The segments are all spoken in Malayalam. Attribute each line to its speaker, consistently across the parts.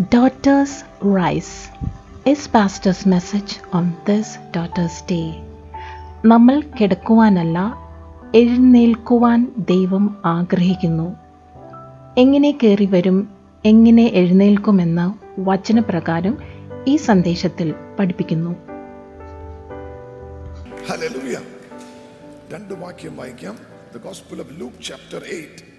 Speaker 1: Daughters Rise. Is Pastor's message on this Daughter's Day. നമ്മൾ കിടക്കുവാനല്ല എഴുന്നേൽക്കുവാൻ ദൈവം ആഗ്രഹിക്കുന്നു. എങ്ങനെ കയറി വരും എങ്ങനെ എഴുന്നേൽക്കുമെന്ന് വചനപ്രകാരം ഈ സന്ദേശത്തിൽ പഠിപ്പിക്കുന്നു.
Speaker 2: രണ്ട് വാക്യം വായിക്കാം. The Gospel of Luke, chapter 8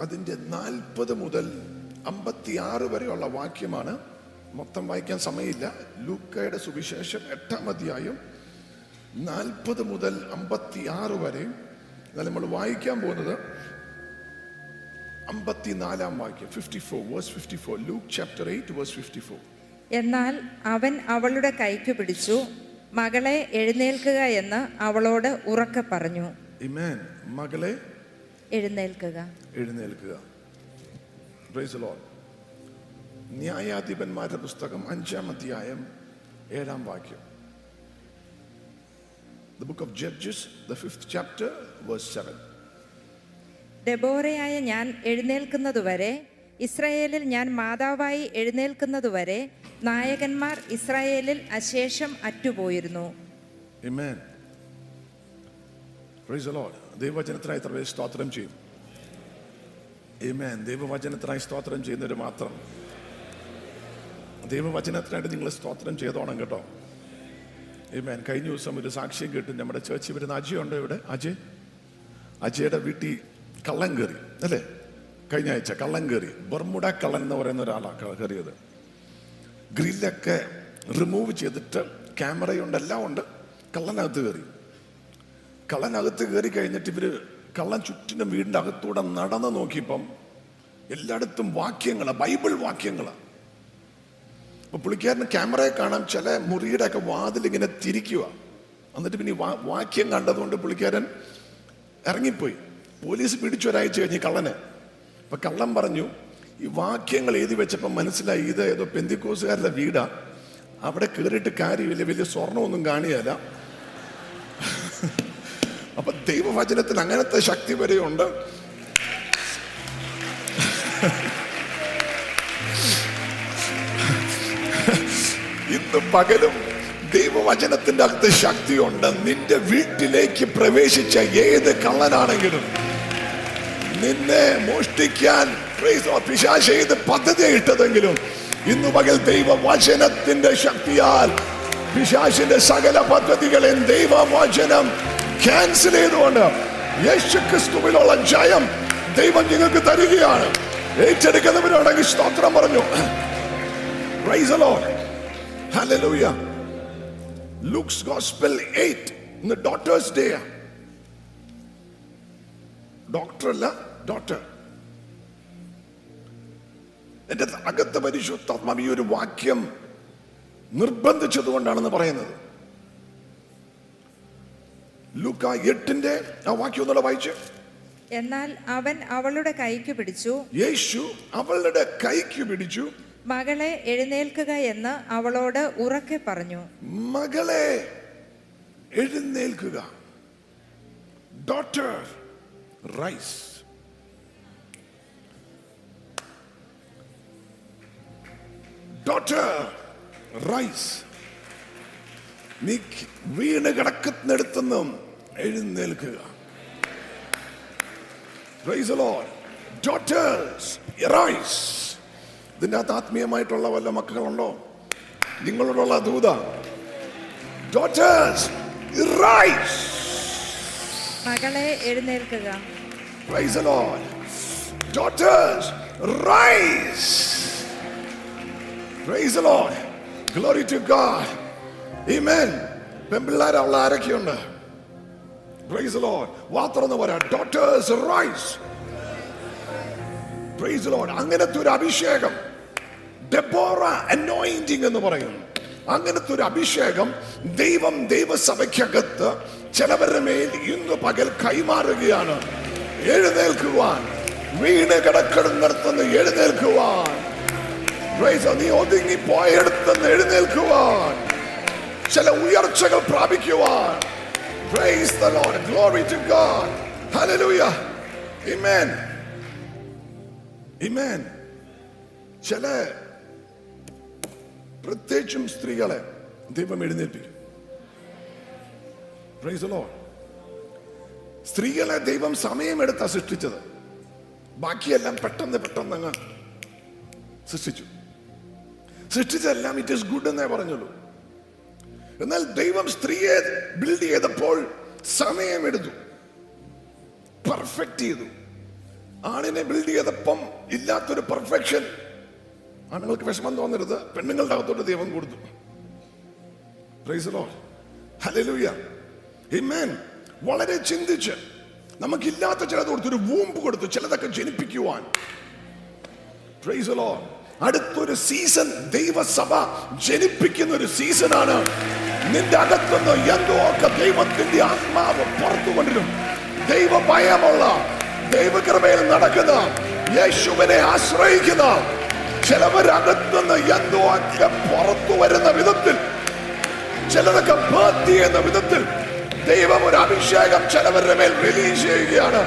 Speaker 2: അതിന്റെ നാൽപ്പത് മുതൽ അമ്പത്തിയാറ് വരെയുള്ള വാക്യമാണ്. മൊത്തം വായിക്കാൻ സമയമില്ല. ലൂക്കയുടെ സുവിശേഷം എട്ടാം അധ്യായം നാൽപ്പത് മുതൽ അമ്പത്തിയാറ് വരെ. എന്നാൽ നമ്മൾ വായിക്കാൻ പോകുന്നത് അമ്പത്തിനാലാം വാക്യം fifty four verse fifty four Luke chapter eight verse fifty four
Speaker 3: എന്നാൽ അവൻ അവളുടെ കൈക്ക് പിടിച്ചു മകളെ എഴുന്നേൽക്കുക എന്ന് അവളോട് ഉറക്കെ പറഞ്ഞു.
Speaker 2: മകളെ
Speaker 3: എഴുന്നേൽക്കുക.
Speaker 2: എഴുന്നേൽക്കുക Praise the Lord. ന്യായാധിപന്മാരുടെ പുസ്തകം അഞ്ചാം അധ്യായം ഏഴാം വാക്യം The book of Judges, the fifth chapter, verse 7.
Speaker 3: ഡെബോറയായ ഞാൻ എഴുന്നേൽക്കുന്നതുവരെ ഇസ്രായേലിൽ ഞാൻ മാതാവായി എഴുന്നേൽക്കുന്നതുവരെ നായകന്മാർ ഇസ്രായേലിൽ അശേഷം അറ്റുപോയിരുന്നു
Speaker 2: Amen. Praise the Lord. ദൈവവചനത്തിനായി എത്ര പേര് സ്തോത്രം ചെയ്യും Amen. ദൈവവചനത്തിനായി സ്തോത്രം ചെയ്യുന്നവർ മാത്രം. ദൈവവചനത്തിനായിട്ട് നിങ്ങൾ സ്തോത്രം ചെയ്തോണം കേട്ടോ. ഏമേൻ കഴിഞ്ഞ ദിവസം ഒരു സാക്ഷ്യം കേട്ടു നമ്മുടെ ചേച്ചി വരുന്ന അജയ് ഉണ്ടോ ഇവിടെ? അജയ്? അജയുടെ വീട്ടിൽ കള്ളൻ കയറി അല്ലേ? കഴിഞ്ഞ ആഴ്ച കള്ളൻ കയറി. ബർമുഡ കള്ളൻ എന്ന് പറയുന്ന ഒരാളാണ് കയറിയത്. ഗ്രില്ലൊക്കെ റിമൂവ് ചെയ്തിട്ട് ക്യാമറയുണ്ട് എല്ലാം ഉണ്ട്. കള്ളനകത്ത് കയറി. കള്ളനകത്ത് കയറി കഴിഞ്ഞിട്ട് ഇവർ കള്ളൻ ചുറ്റിനും വീടിന്റെ അകത്തൂടെ നടന്ന് നോക്കിയപ്പം എല്ലായിടത്തും വാക്യങ്ങളാ ബൈബിൾ വാക്യങ്ങളാണ് അപ്പൊ പുള്ളിക്കാരന് ക്യാമറയെ കാണാം ചില മുറിയുടെ ഒക്കെ വാതിൽ ഇങ്ങനെ തിരിക്കുക എന്നിട്ട് പിന്നെ വാക്യം കണ്ടതുകൊണ്ട് പുള്ളിക്കാരൻ ഇറങ്ങിപ്പോയി. പോലീസ് പിടിച്ചു ഒരാഴ്ച കഴിഞ്ഞ് കള്ളനെ. അപ്പൊ കള്ളൻ പറഞ്ഞു ഈ വാക്യങ്ങൾ എഴുതി വെച്ചപ്പോൾ മനസ്സിലായി ഇത് ഏതോ പെന്തിക്കോസുകാരുടെ വീടാ. അവിടെ കയറിയിട്ട് കാര്യമില്ല വലിയ സ്വർണമൊന്നും കാണിയല്ല അപ്പൊ ദൈവവചനത്തിന് അങ്ങനത്തെ ശക്തി വരെയുണ്ട്. ഇന്ന് പകലും ദൈവവചനത്തിന്റെ അകത്ത് ശക്തിയുണ്ട്. നിന്റെ വീട്ടിലേക്ക് പ്രവേശിച്ച ഏത് കള്ളനാണെങ്കിലും നിന്നെ മോഷ്ടിക്കാൻ പിശാച് ചെയ്ത് പദ്ധതി ഇട്ടതെങ്കിലും ഇന്ന് പകൽ ദൈവവചനത്തിന്റെ ശക്തിയാൽ പിശാശിന്റെ സകല പദ്ധതികളെയും ദൈവവചനം ക്യാൻസൽ ചെയ്തുകൊണ്ട് യേശുക്രിസ്തുവിലുള്ള ജയം ദൈവം നിങ്ങൾക്ക് തരികയാണ്. ഏറ്റെടുക്കുന്നവരോടെങ്കിൽ സ്തോത്രം പറഞ്ഞു. Praise the eight Hallelujah. Luke's Gospel 8 ഇന്ന് ഡോക്ടേഴ്സ് ഡേ ഡോക്ടർ അല്ല ഡോക്ടർ എന്റെ അകത്ത് പരിശുദ്ധാത്മാവ് ഈ ഒരു വാക്യം നിർബന്ധിച്ചതുകൊണ്ടാണെന്ന് പറയുന്നത്. ലൂക്ക എട്ടിന്റെ ആ വാക്യം ഒന്നുള്ള വായിച്ച്.
Speaker 3: എന്നാൽ അവൻ അവളുടെ കൈക്ക് പിടിച്ചു.
Speaker 2: യേശു അവളുടെ കൈക്ക് പിടിച്ചു.
Speaker 3: മകളെ എഴുന്നേൽക്കുക എന്ന് അവളോട് ഉറക്കെ പറഞ്ഞു.
Speaker 2: മകളെ എഴുന്നേൽക്കുക. ഡോട്ടർ റൈസ് ഡോട്ടർ റൈസ് നീ വീണ് കിടക്കുന്നിടത്തുനിന്നും എഴുന്നേൽക്കുക. ഇതിന്റെ അകത്ത് ആത്മീയമായിട്ടുള്ള വല്ല മക്കളുണ്ടോ? നിങ്ങളോടുള്ള ദൂത ഡോട്ടേഴ്സ്
Speaker 3: മകളെ എഴുന്നേൽക്കുക.
Speaker 2: Daughters rise to God amen പെമ്പിള്ളാരുള്ള ആരൊക്കെയുണ്ട്? പ്രൈസ് ദി ലോർഡ് വാ തുറന്ന് പറയാ. ഡോട്ടേഴ്സ് റൈസ് പ്രൈസ് ലോർഡ് അങ്ങനത്തെ ഒരു അഭിഷേകം. ഡെബോറ അനോയിന്റിങ് എന്ന് പറയും. അങ്ങനത്തെ ഒരു അഭിഷേകം ദൈവം ദൈവസഭയ്ക്കകത്ത് ചിലവരുടെ മേൽ ഇന്ന് പകൽ കൈമാറുകയാണ്. എഴുന്നേൽക്കുവാൻ. വീണ് കിടക്കിടന്നിടത്തുനിന്ന് എഴുന്നേൽക്കുവാൻ. നീ ഒതുങ്ങി പോയെടുത്തെന്ന് എഴുന്നേൽക്കുവാൻ. ചില ഉയർച്ചകൾ പ്രാപിക്കുവാൻ Praise the Lord. Glory to God. Hallelujah. Amen. Amen. ചില പ്രത്യേകിച്ചും സ്ത്രീകളെ ദൈവം എഴുന്നേൽപ്പിക്കും the Lord. സ്ത്രീകളെ ദൈവം സമയമെടുത്താ സൃഷ്ടിച്ചത് ബാക്കിയെല്ലാം പെട്ടെന്ന് പെട്ടെന്ന് അങ്ങ് സൃഷ്ടിച്ചു സൃഷ്ടിച്ചതെല്ലാം ഇറ്റ് ഈസ് ഗുഡ് എന്നേ പറഞ്ഞുള്ളൂ എന്നാൽ ദൈവം സ്ത്രീയെ ബിൽഡ് ചെയ്തപ്പോൾ സമയമെടുത്തു പെർഫെക്റ്റ് ചെയ്തു. ആണിനെ ബിൽഡ് ചെയ്തപ്പം ഇല്ലാത്തൊരു പെർഫെക്ഷൻ ആണുങ്ങൾക്ക് വിഷമം തോന്നരുത്. പെണ്ണുങ്ങളുടെ അകത്തോട്ട് ദൈവം കൊടുത്തു. വളരെ ചിന്തിച്ച് നമുക്കില്ലാത്ത ചിലത് കൊടുത്തു ഒരു വൂമ്പ് കൊടുത്തു ചിലതൊക്കെ ജനിപ്പിക്കുവാൻ. അടുത്തൊരു സീസൺ ദൈവസഭ ജനിപ്പിക്കുന്ന ഒരു സീസണാണ് നിന്റെ അകത്തുനിന്ന് എന്തോ ഒക്കെ ദൈവത്തിന്റെ ആത്മാവ് പുറത്തു കൊണ്ടിരും ദൈവ ഭയമുള്ള ദൈവകൃപയിൽ നടക്കുന്ന യേശുവിനെ ആശ്രയിക്കുന്ന ചിലവരകത്തുനിന്ന് എന്തോ ഒക്കെ പുറത്തു വരുന്ന വിധത്തിൽ ചിലതൊക്കെ ഭക്തി എന്ന വിധത്തിൽ ദൈവം ഒരു അഭിഷേകം ചിലവരുടെ മേൽ റിലീസ് ചെയ്യുകയാണ്.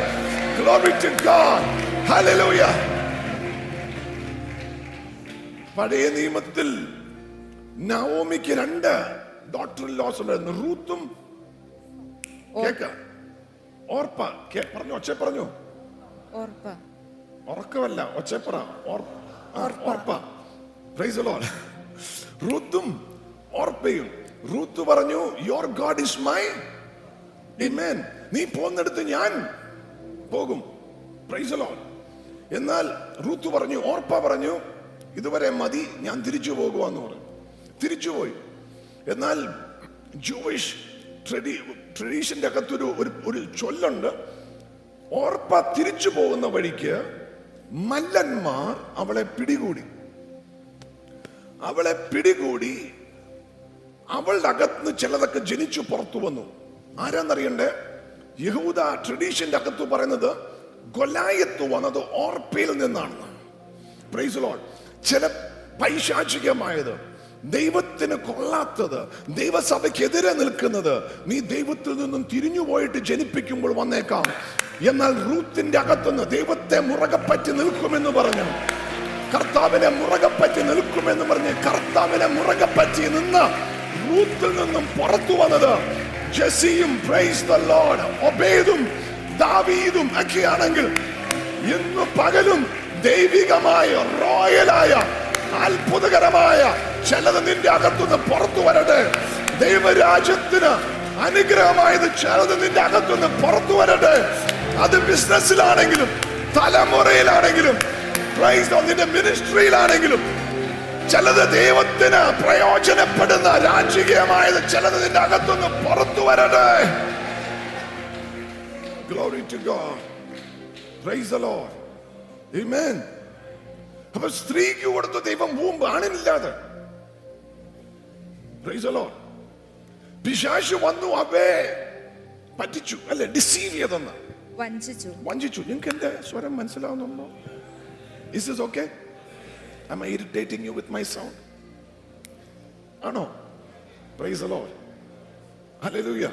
Speaker 2: പഴയ നിയമത്തിൽ നവോമിക്ക് രണ്ട് ഡോക്ടർ ലോസ് ഉണ്ടായിരുന്നു റൂത്തും കേക്ക. ഓർപ്പ. പറഞ്ഞു ഒച്ച പറഞ്ഞു?
Speaker 3: ഓർപ്പ.
Speaker 2: ഉറക്കമല്ല ഒച്ചപ്പറ ഓർപ്പ. പ്രൈസ് ലോർഡ് റൂത്തും ഓർപ്പയും. റൂത്ത് പറഞ്ഞു your God is my Amen. നീ പോകുന്നിടത്ത് ഞാൻ പോകും. പ്രൈസ് ലോർഡ് എന്നാൽ റൂത്ത് പറഞ്ഞു ഓർപ്പ പറഞ്ഞു ഇതുവരെ മതി ഞാൻ തിരിച്ചു പോകുവാന്ന് പറഞ്ഞു. തിരിച്ചുപോയി. എന്നാൽ ജൂയിഷ് ട്രഡീഷന്റെ അകത്തൊരു ഒരു ഒരു ചൊല്ലുണ്ട്. ഓർപ്പ തിരിച്ചു പോകുന്ന വഴിക്ക് മല്ലന്മാർ അവളെ പിടികൂടി. അവളെ പിടികൂടി അവളുടെ അകത്ത് ചിലതൊക്കെ ജനിച്ചു പുറത്തു വന്നു. ആരാന്നറിയണ്ടേ? യഹൂദ ട്രഡീഷന്റെ അകത്ത് പറയുന്നത് ഗൊലായത്ത് വന്നത് ഓർപ്പയിൽ നിന്നാണ് പ്രൈസ് ലോഡ് ചില പൈശാചികമായത് ദൈവത്തിന് കൊള്ളാത്തത് ദൈവസഭയ്ക്കെതിരെ നിൽക്കുന്നത് നീ ദൈവത്തിൽ നിന്നും തിരിഞ്ഞു പോയിട്ട് ജനിപ്പിക്കുമ്പോൾ വന്നേക്കാം. എന്നാൽ റൂത്തിന്റെ അകത്തുനിന്ന് ദൈവത്തെ മുറകെ പറ്റി നിൽക്കുമെന്ന് പറഞ്ഞു. കർത്താവിനെ മുറകെ പറ്റി നിൽക്കുമെന്ന് പറഞ്ഞ് കർത്താവിനെ മുറകെ പറ്റി നിന്ന് റൂത്തിൽ നിന്നും പുറത്തു വന്നത് ജെസിയും ലോർഡ് ഒബേദും ദാവീദും ഒക്കെയാണെങ്കിൽ ഇന്ന് പകലും ദൈവികമായ റോയലായ അത്ഭുതകരമായ ചിലത് നിന്റെ അകത്തുനിന്ന് പുറത്തു വരട്ടെ ദൈവരാജ്യത്തിന് അനുഗ്രഹമായത് ചിലത് നിന്റെ അകത്തുനിന്ന് പുറത്തു വരട്ടെ അത് ബിസിനസ്സിലാണെങ്കിലും തലമുറയിലാണെങ്കിലും നിന്റെ മിനിസ്ട്രിയിലാണെങ്കിലും ചിലത് ദൈവത്തിന് പ്രയോജനപ്പെടുന്ന രാജകീയമായത് ചിലത് നിന്റെ അകത്തുനിന്ന് പുറത്തു വരട്ടെ Glory to God. Praise the Lord. Amen. അപ്പൊ സ്ത്രീക്ക് കൊടുത്ത ദൈവം ഭൂമ്പ് ആണില്ലാതെ. പിശാശു വന്നു അവേ പറ്റിച്ചു അല്ലെ? ഡിസീവ് ചെയ്തെന്ന്.
Speaker 3: വഞ്ചിച്ചു.
Speaker 2: വഞ്ചിച്ചു. നിങ്ങൾക്ക് എന്റെ സ്വരം മനസ്സിലാവുന്നുണ്ടോ? Is is okay I am irritating you with my sound ആണോ? പ്രൈസ് അലോ Lord. You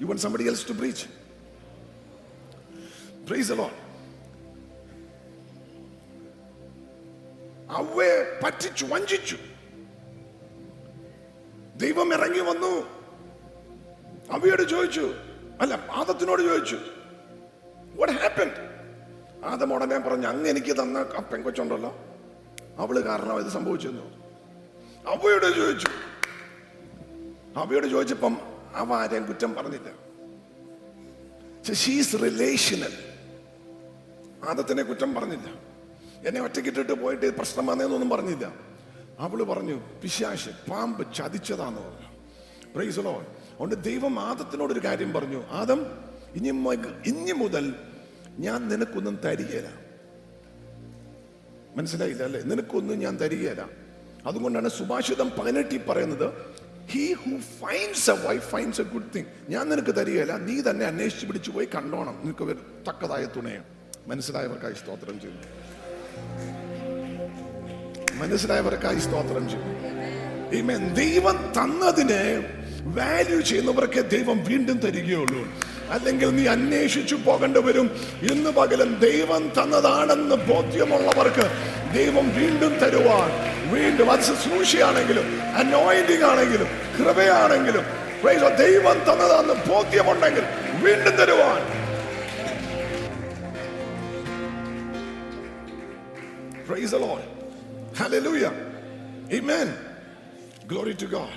Speaker 2: You want somebody else to preach? Praise അവയെ പറ്റിച്ചു വഞ്ചിച്ചു. ദൈവം ഇറങ്ങി വന്നു. അവയോട് ചോദിച്ചു അല്ല ആദത്തിനോട് ചോദിച്ചു വാട്ട് ഹാപ്പൻ ആദം ഉടനെ പറഞ്ഞു അങ്ങ് എനിക്ക് തന്ന ആ പെങ്കൊച്ചുണ്ടല്ലോ. അവൾ കാരണം ഇത് സംഭവിച്ചെന്നു. അവയോട് ചോദിച്ചു. അവയോട് ചോദിച്ചപ്പം അവ ആരെയും കുറ്റം പറഞ്ഞില്ല. റിലേഷണൽ ആദത്തിനെ കുറ്റം പറഞ്ഞില്ല. എന്നെ ഒറ്റക്കിട്ടിട്ട് പോയിട്ട് പ്രശ്നം വന്നതെന്നൊന്നും പറഞ്ഞില്ല. അവൾ പറഞ്ഞു പിശാശ് പാമ്പ് ചതിച്ചതാന്ന് പറഞ്ഞു. പ്രൈസലോ അതുകൊണ്ട് ദൈവം ആദത്തിനോട് ഒരു കാര്യം പറഞ്ഞു. ആദം ഇനി ഇനി മുതൽ ഞാൻ നിനക്കൊന്നും തരികയില്ല മനസ്സിലായില്ല? അല്ലേ? നിനക്കൊന്നും ഞാൻ തരികയില്ല അതുകൊണ്ടാണ് സുഭാഷിതം പതിനെട്ടിൽ പറയുന്നത് he who finds a wife finds a good thing ഞാൻ നിനക്ക് തരികയില്ല നീ തന്നെ അന്വേഷിച്ച് പിടിച്ചു പോയി കണ്ടോണം. നിനക്ക് തക്കതായ തുണയാണ്. മനസ്സിലായവർക്കായി സ്തോത്രം ചെയ്യുന്നു. മനസ്സിലായവർക്കായി സ്തോത്രം ചെയ്യും. ഈമേൻ ദൈവം തന്നതിനെ വാല്യൂ ചെയ്യുന്നവർക്ക് ദൈവം വീണ്ടും തരികയുള്ളൂ. അല്ലെങ്കിൽ നീ അന്വേഷിച്ചു പോകേണ്ടി വരും ഇന്ന് പകലും ദൈവം തന്നതാണെന്ന് ബോധ്യമുള്ളവർക്ക് ദൈവം വീണ്ടും തരുവാൻ. വീണ്ടും അത് ശുശ്രൂഷയാണെങ്കിലും അനോയിന്റിംഗ് ആണെങ്കിലും കൃപയാണെങ്കിലും. ദൈവം തന്നതാണെന്ന് ബോധ്യമുണ്ടെങ്കിൽ വീണ്ടും തരുവാൻ. Praise the Lord. Hallelujah. Amen. Glory to God.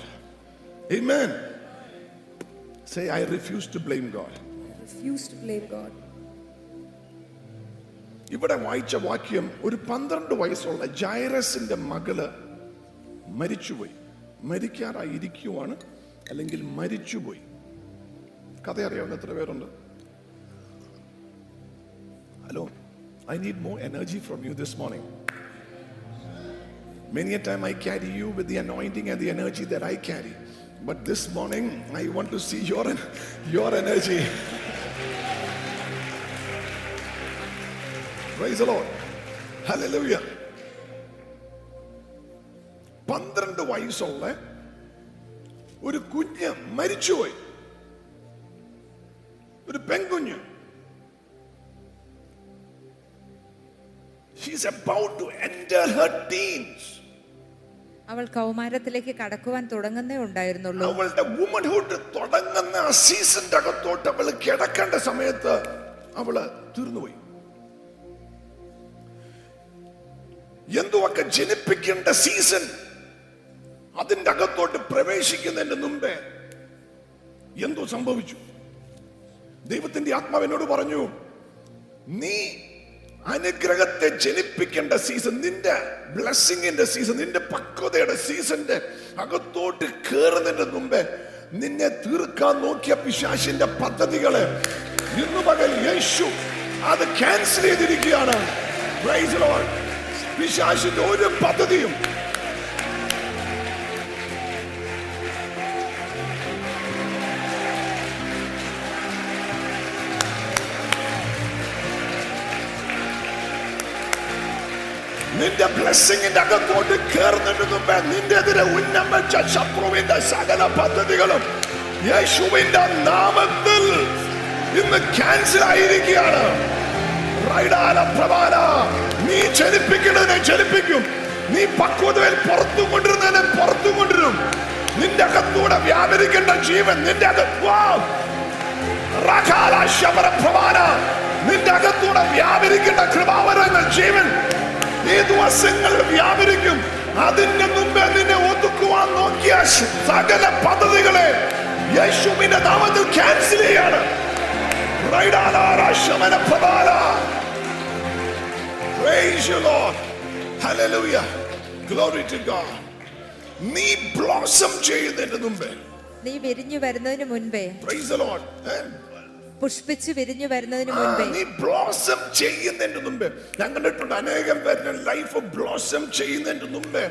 Speaker 2: Amen. Say, I refuse to blame God.
Speaker 4: I refuse to blame God.
Speaker 2: ഇവിടെ വായിച്ച വാക്യം ഒരു പന്ത്രണ്ട് വയസ്സുള്ള ജൈറസിന്റെ മകൾ മരിച്ചുപോയി മരിക്കാറായിരിക്കുവാണ് അല്ലെങ്കിൽ മരിച്ചുപോയി കഥ അറിയാവുന്ന എത്ര പേരുണ്ട് hello I need more energy from you this morning Many a time I carry you with the anointing and the energy that I carry. But this morning I want to see your, your energy. Praise the Lord. Hallelujah. പന്ത്രണ്ട് വയസ്സുള്ള ഒരു കുഞ്ഞ് മരിച്ചുപോയി ഒരു പെൺകുഞ്ഞ് She's about to enter her teens.
Speaker 3: അവൾ കൗമാരത്തിലേക്ക് കടക്കുവാൻ തുടങ്ങുന്നേ ഉണ്ടായിരുന്നുള്ളൂ.
Speaker 2: അവളുടെ വുമൻഹുഡ് തുടങ്ങുന്ന ആ സീസണിന്റെ അകത്തോട്ട് അവൾ കിടക്കേണ്ട സമയത്ത് അവൾ തീർന്നുപോയി. എന്തുമൊക്കെ ജനിപ്പിക്കേണ്ട സീസൺ അതിന്റെ അകത്തോട്ട് പ്രവേശിക്കുന്നതിന് മുമ്പേ എന്തോ സംഭവിച്ചു. ദൈവത്തിന്റെ ആത്മാവിനോട് പറഞ്ഞു നീ അനുഗ്രഹത്തെ ജനിപ്പിക്കേണ്ട സീസൺ നിന്റെ ബ്ലെസ്സിങ്ങിന്റെ സീസൺ നിന്റെ പക്വതയുടെ സീസണിന്റെ അകത്തോട്ട് കയറുന്നതിന്റെ മുമ്പേ നിന്നെ തീർക്കാൻ നോക്കിയ പിശാശിന്റെ പദ്ധതികളെ ഇന്ന് പകൽ യേശു അത് ക്യാൻസൽ ചെയ്തിരിക്കുകയാണ്. പിശാശിന്റെ ഒരു പദ്ധതിയും നിന്റെ ബ്ലെസ്സിങ്ങിന്റെ അകത്തോട്ട് കയറുന്നതിന് മുമ്പേ നിന്റെ എതിരെ ഉന്നം വെച്ച ശത്രുവിന്റെ സകല പദ്ധതികളും യേശുവിന്റെ നാമത്തിൽ ഇന്ന് ക്യാൻസൽ ആയിരിക്കുകയാണ്. നീ ചലിപ്പിക്കുന്നതിനെ ചലിപ്പിക്കും. നീ പക്വതയിൽ പുറത്തു കൊണ്ടിരുന്നതിനെ പുറത്തു കൊണ്ടിരും. നിന്റെ അകത്തൂടെ വ്യാപരിക്കേണ്ട ജീവൻ നിന്റെ അകത്ത് നിന്റെ അകത്തൂടെ വ്യാപരിക്കേണ്ട കൃപാവരങ്ങൾ ജീവൻ ഈ ദിവസങ്ങൾ വ്യാപരിക്കും അതിന്റെ മുമ്പേ നിന്നെ ഒതുക്കുവാൻ നോക്കിയ സകല പദ്ധതികളെ യേശുവിന്റെ നാമത്തിൽ ക്യാൻസൽ ചെയ്യാണ്. Praise you, Lord. Hallelujah. Glory to God. നീ ബ്ലോസം ചെയ്യുന്നതിന് മുമ്പേ
Speaker 3: നീ വിരിഞ്ഞു വരുന്നതിന് മുൻപേ
Speaker 2: Praise the Lord.
Speaker 3: പുഷ്പിച്ച് വിരിഞ്ഞു വരുന്നതിന് മുൻപേ
Speaker 2: നീ ബ്ലോസം ചെയ്യുന്നതിന് മുമ്പേ ഞാൻ കണ്ടിട്ടുണ്ട് അനേകം പേരുടെ ലൈഫ് ബ്ലോസം ചെയ്യുന്നതിന് മുമ്പേ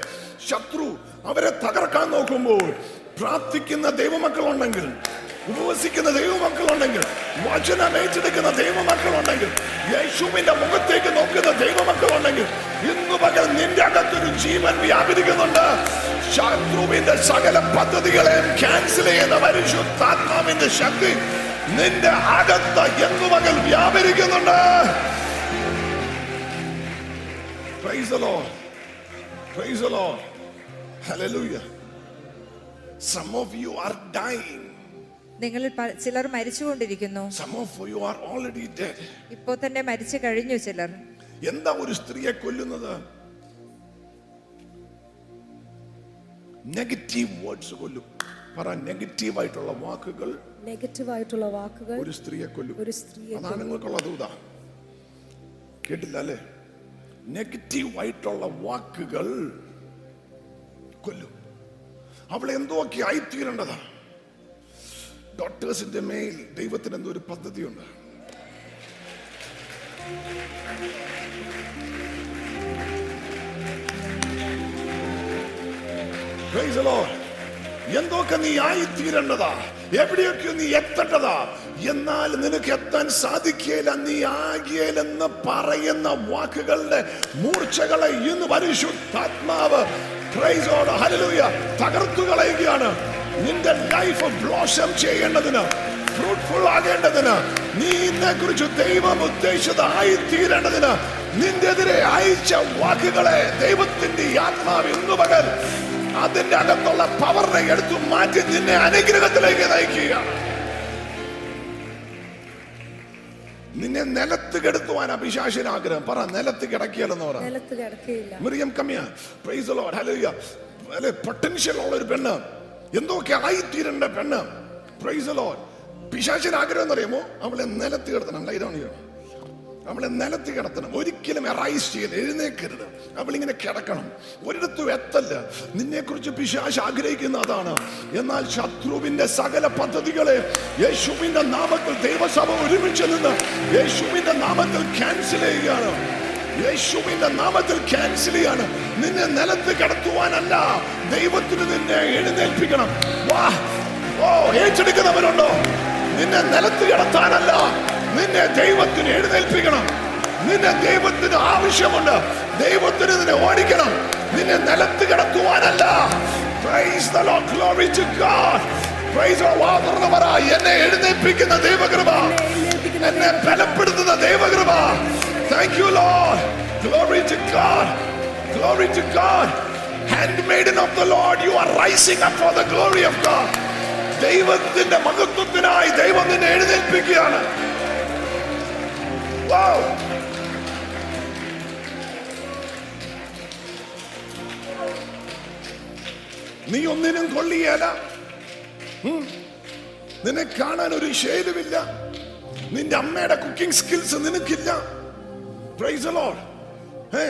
Speaker 2: ശത്രു അവരെ തകർക്കാൻ നോക്കുമ്പോൾ പ്രാർത്ഥിക്കുന്ന ദൈവമക്കളുണ്ടെങ്കിൽ ഉപവസിക്കുന്ന ദൈവമക്കളുണ്ടെങ്കിൽ വചനം ഏറ്റെടുക്കുന്ന ദൈവമക്കളുണ്ടെങ്കിൽ യേശുവിന്റെ മുഖത്തേക്ക് നോക്കുന്ന ദൈവമക്കളുണ്ടെങ്കിൽ ഇന്നു പകൽ നിന്റെ അകത്തൊരു ജീവൻ വ്യാപരിക്കുന്നുണ്ട് ശത്രുവിന്റെ സകല പദ്ധതികളെയും ക്യാൻസൽ ചെയ്യുന്ന പരിശുദ്ധാത്മാവിന്റെ ശക്തി നിന്റെ അകത്ത് എന്നു മകൾ വ്യാപരിക്കുന്നുണ്ട് Praise the Lord. Praise the Lord. Hallelujah. Some of you are dying.
Speaker 3: നിങ്ങളിൽ ചിലർ മരിച്ചുകൊണ്ടിരിക്കുന്നു
Speaker 2: Some of you are already dead.
Speaker 3: ഇപ്പോൾ തന്നെ മരിച്ചു കഴിഞ്ഞു ചിലർ
Speaker 2: എന്താ ഒരു സ്ത്രീയെ കൊല്ലുന്നത് നെഗറ്റീവ് വേർഡ്സ് കൊല്ലും പറ നെഗറ്റീവ് ആയിട്ടുള്ള വാക്കുകൾ
Speaker 4: നെഗറ്റീവ് ആയിട്ടുള്ള വാക്കുകൾ
Speaker 2: ഒരു സ്ത്രീയെ കൊല്ലും.
Speaker 4: ഒരു സ്ത്രീയെ
Speaker 2: അതാണ് നിങ്ങൾക്കുള്ള ദൂത. കേട്ടില്ല അല്ലേ? നെഗറ്റീവ് ആയിട്ടുള്ള വാക്കുകൾ കൊല്ലും. അവൾ എന്തൊക്കെ ആയിത്തീരേണ്ടതാ. ഡോക്ടേഴ്സിന്റെ മേൽ ദൈവത്തിന് എന്തോ ഒരു പദ്ധതിയുണ്ട്. Praise the Lord. എന്തൊക്കെ നീ ആയിത്തീരേണ്ടതാ? എവിടെയൊക്കെ നീ എത്തേണ്ടതാ? എന്നാൽ നിനക്ക് എത്താൻ സാധിക്കേല നീ ആകിയേലെന്ന് പറയുന്ന വാക്കുകളുടെ മൂർച്ചകളെ ഇന്ന് പരിശുദ്ധാത്മാവ്. തകർത്തു കളയുകയാണ്. നിന്റെ ലൈഫ് ബ്ലോഷം ചെയ്യേണ്ടതിന് ഫ്രൂട്ട്ഫുൾ ആകേണ്ടതിന് നീ ഇന്നെ കുറിച്ച് ദൈവം ഉദ്ദേശിച്ചതായി തീരേണ്ടതിന് നിന്റെതിരെ അയച്ച വാക്കുകളെ ദൈവത്തിന്റെ ആത്മാവ് ഇന്നു പകൽ അതിന്റെ അകത്തുള്ള പവറിനെ എടുത്തു മാറ്റി നിന്നെ അനുഗ്രഹത്തിലേക്ക് നയിക്കുക. നിന്നെ നിലത്ത് കെടുത്തുവാൻ അഭിശാശന ആഗ്രഹം. പറ നിലത്ത് കിടക്കിയല്ലെന്ന് പറ.
Speaker 4: നിലത്ത് കിടക്കുകയില്ല.
Speaker 2: മിറിയം കമ്മിയ പ്രൈസ് അല്ലെ പൊട്ടൻഷ്യൽ ഉള്ള ഒരു പെണ്ണ്. എന്തൊക്കെ ആയിത്തീരേണ്ട പെണ്ണ്. പ്രൈസ് ലോഡ് പിശാചിന് ആഗ്രഹം എന്നറിയാമോ? അവളെ നിലത്ത് കിടത്തണം. ലൈതാണ് അവളെ നിലത്ത് കിടത്തണം. ഒരിക്കലും എറൈസ് ചെയ്യരുത് എഴുന്നേക്കരുത്. അവളിങ്ങനെ കിടക്കണം. ഒരിടത്തും എത്തല്ല. നിന്നെക്കുറിച്ച് പിശാശ് ആഗ്രഹിക്കുന്ന അതാണ്. എന്നാൽ ശത്രുവിന്റെ സകല പദ്ധതികളെ യേശുവിന്റെ നാമത്തിൽ ദൈവസഭ ഒരുമിച്ച് നിന്ന് യേശുവിന്റെ നാമത്തിൽ ക്യാൻസൽ ചെയ്യുകയാണ്. യേശുവിന്റെ നാമത്തിൽ ക്യാൻസൽ ചെയ്യാണ്. നിന്നെ നിലത്ത് കിടത്തുവാനല്ല. ദൈവത്തിന് നിന്നെ എഴുന്നേൽപ്പിക്കണം. വാ. ഓ ഏറ്റെടുക്കുന്നവരുണ്ടോ? നിന്നെ നിലത്ത് കിടത്താനല്ല. നിന്നെ ദൈവത്തിന് എഴുന്നേൽപ്പിക്കണം. നിന്നെ ദൈവത്തിന് ആവശ്യമുണ്ട്. ദൈവത്തിന് നിന്നെ ഓടിക്കണം. നിന്നെ നിലത്ത് കിടക്കുവാനല്ല. എന്നെ എഴുന്നേൽപ്പിക്കുന്ന ദൈവകൃപ. എന്നെ ബലപ്പെടുത്തുന്ന ദൈവകൃപ. Thank you Lord glory to God glory to God handmaiden of the lord you are rising up for the glory of god. ദൈവത്തിന്റെ മഹത്വത്തിനായി ദൈവം നിന്നെ എഴുന്നേൽപ്പിക്കുകയാണ്. Wow. നീ ഒന്നിനും കൊള്ളിയല. നിന്നെ കാണാൻ ഒരു ഷേലുമില്ല നിന്റെ അമ്മയുടെ കുക്കിംഗ് സ്കിൽസ് നിനക്കില്ല. പ്രൈസ് ഏ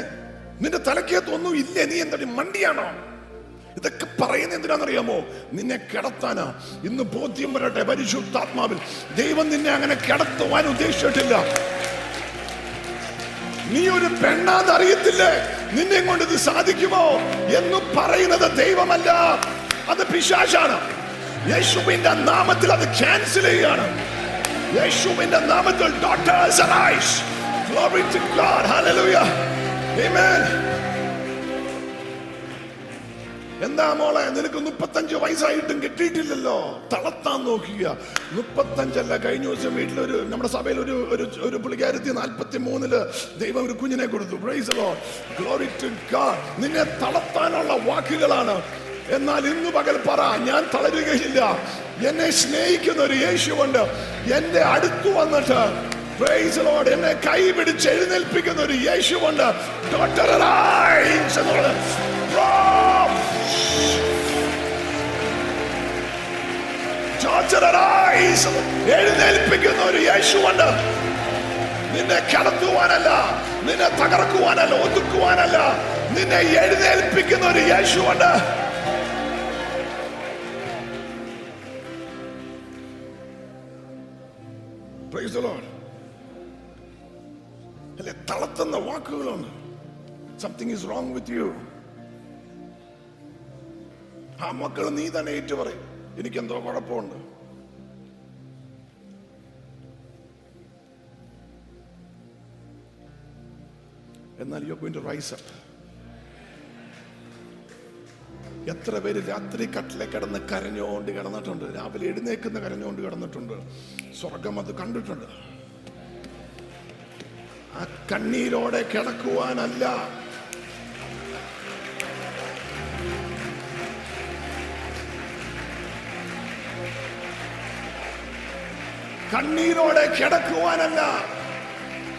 Speaker 2: നിന്റെ തലക്കകത്ത് ഒന്നും ഇല്ല? നീ എന്തൊരു മണ്ടിയാണോ? ഇതൊക്കെ പറയുന്ന എന്തിനാണെന്നറിയാമോ? നിന്നെ കിടത്താനാ. ഇന്ന് ബോധ്യം വരട്ടെ പരിശുദ്ധാത്മാവിൽ. ദൈവം നിന്നെ അങ്ങനെ കിടത്തുവാൻ ഉദ്ദേശിച്ചിട്ടില്ല. നീ ഒരു പെണ്ണാന്ന് അറിയത്തില്ലേ നിന്നെ കൊണ്ട് ഇത് സാധിക്കുമോ എന്ന് പറയുന്നത് ദൈവമല്ല അത് പിശാശാണ് യേശുവിന്റെ നാമത്തിൽ അത് ക്യാൻസൽ ചെയ്യാണ് യേശുവിന്റെ നാമത്തിൽ doctors arise Glory to God. Hallelujah. Amen. എന്താ മോളെ നിനക്ക് മുപ്പത്തഞ്ച് വയസ്സായിട്ടും കിട്ടിയിട്ടില്ലല്ലോ? തളർത്താൻ നോക്കുക മുപ്പത്തഞ്ചല്ല കഴിഞ്ഞ ദിവസം വീട്ടിലൊരു നമ്മുടെ സഭയിൽ ഒരു ഒരു ഒരു പുള്ളിക്കാരത്തി നാൽപ്പത്തി മൂന്നിൽ ദൈവം ഒരു കുഞ്ഞിനെ കൊടുത്തു. നിന്നെ തളർത്താനുള്ള വാക്കുകളാണ്. എന്നാൽ ഇന്ന് പകൽ പറ ഞാൻ തളരുകയില്ല. എന്നെ സ്നേഹിക്കുന്ന ഒരു യേശുവുണ്ട്. എന്റെ അടുത്ത് വന്നിട്ട് പ്രൈസ് ലോഡ് എന്നെ കൈ പിടിച്ച് എഴുന്നേൽപ്പിക്കുന്ന ഒരു ചോച്ചറായിസ് എഴുന്നേൽപ്പിക്കുന്ന ഒരു യേശുവുണ്ട്. നിന്നെ കടത്തുവാനല്ല നിന്നെ തകർക്കുവാനല്ല ഒതുക്കുവാനല്ല നിന്നെ എഴുന്നേൽപ്പിക്കുന്ന ഒരു യേശുവുണ്ട്. Praise the Lord. അല്ലെ തളർത്തുന്ന വാക്കുകളുണ്ട് something is wrong with you ആ മക്കൾ നീ തന്നെ ഏറ്റു പറയും. എനിക്കെന്തോ കുഴപ്പമുണ്ട്. എന്നാൽ you going to rise up എത്ര പേര് രാത്രി കട്ടിലെ കിടന്ന് കരഞ്ഞുകൊണ്ട് കിടന്നിട്ടുണ്ട്. രാവിലെ എഴുന്നേക്കുന്ന കരഞ്ഞുകൊണ്ട് കിടന്നിട്ടുണ്ട്. സ്വർഗം അത് കണ്ടിട്ടുണ്ട്. ആ കണ്ണീരോടെ കിടക്കുവാനല്ല. കണ്ണീരോടെ കിടക്കുവാനല്ല.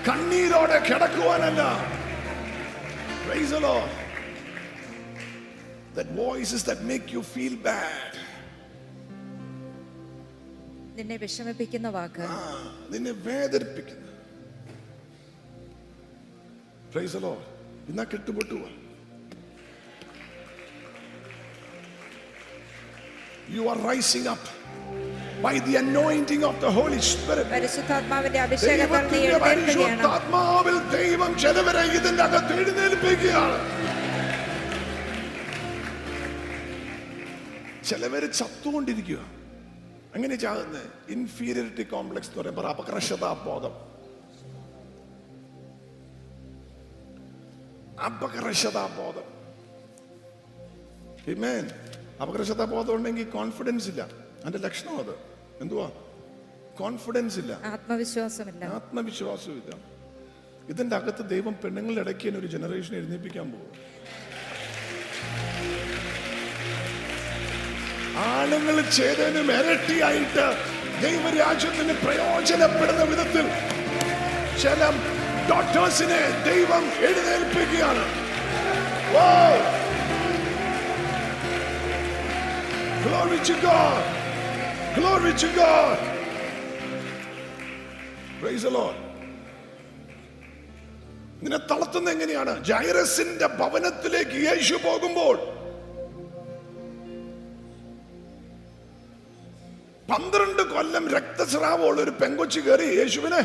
Speaker 2: കണ്ണീരോടെ കിടക്കുവാനല്ല. Praise the Lord. That voices that make you feel bad.
Speaker 3: നിന്നെ വിഷമിപ്പിക്കുന്ന വാക്ക്.
Speaker 2: നിന്നെ വേദനിപ്പിക്കുന്നു. Praise the Lord. ഇന്നാ കെട്ടുപൊട്ടു You are rising up by the anointing of the Holy Spirit. പരിശുദ്ധാത്മാവിൽ ദൈവം ചിലവരെ ഇതിന്റെ അകത്ത് എഴുന്നേൽപ്പിക്കുകയാണ്. ചിലവര് ചത്തുകൊണ്ടിരിക്കുക. അങ്ങനെ ചാകുന്നത് ഇൻഫീരിയറിറ്റി കോംപ്ലക്സ് എന്ന് പറയുമ്പോൾ അപകർഷതാബോധം. അപകർഷതാബോധം. പിന്നെ അപകർഷതാബോധം ഉണ്ടെങ്കിൽ കോൺഫിഡൻസ് ഇല്ല. അതിന്റെ ലക്ഷണം അത്. എന്തുവാ? കോൺഫിഡൻസ് ഇല്ല.
Speaker 3: ആത്മവിശ്വാസമില്ല.
Speaker 2: ആത്മവിശ്വാസം ഇല്ല ഇതിന്റെ അകത്ത് ദൈവം പെണ്ണുങ്ങളുടെ ഇടയ്ക്ക് ഒരു ജനറേഷൻ എഴുന്നേൽപ്പിക്കാൻ പോകും. ആണുങ്ങൾ ചെയ്തതിനും ഇരട്ടിയായിട്ട് ദൈവരാജ്യത്തിന് പ്രയോജനപ്പെടുന്ന വിധത്തിൽ ചില ഡോക്ടേഴ്സിനെ ദൈവം എഴുന്നേൽപ്പിക്കുകയാണ്! Glory to God! Glory to God! Praise the Lord. നിന്നെ തളർത്തുന്ന എങ്ങനെയാണ് ജൈറസിന്റെ ഭവനത്തിലേക്ക് യേശു പോകുമ്പോൾ പന്ത്രണ്ട് കൊല്ലം രക്തസ്രാവമുള്ള ഒരു പെങ്കൊച്ചു കയറി യേശുവിനെ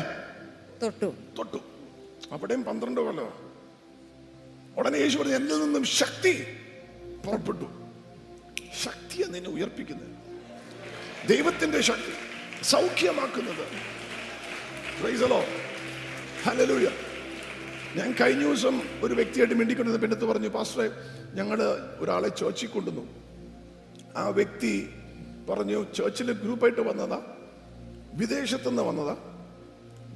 Speaker 3: തൊട്ടു
Speaker 2: തൊട്ടു അവിടെയും പന്ത്രണ്ട് കൊല്ലോ ഉടനെ യേശു പറഞ്ഞു എന്നിൽ നിന്നും ശക്തി പുറപ്പെട്ടു. ശക്തിയെ നിന്നെ ഉയർപ്പിക്കുന്നത്. ദൈവത്തിന്റെ ശക്തി സൗഖ്യമാക്കുന്നത്. ഞാൻ കഴിഞ്ഞ ദിവസം ഒരു വ്യക്തിയായിട്ട് മിണ്ടിക്കൊണ്ടിരുന്ന പിന്നത്ത് പറഞ്ഞു പാസ്റ്ററെ ഞങ്ങൾ ഒരാളെ ചേർച്ചിൽ കൊണ്ടുവന്നു. ആ വ്യക്തി പറഞ്ഞു ചേർച്ചിൽ ഗ്രൂപ്പായിട്ട് വന്നതാ. വിദേശത്തുനിന്ന് വന്നതാ.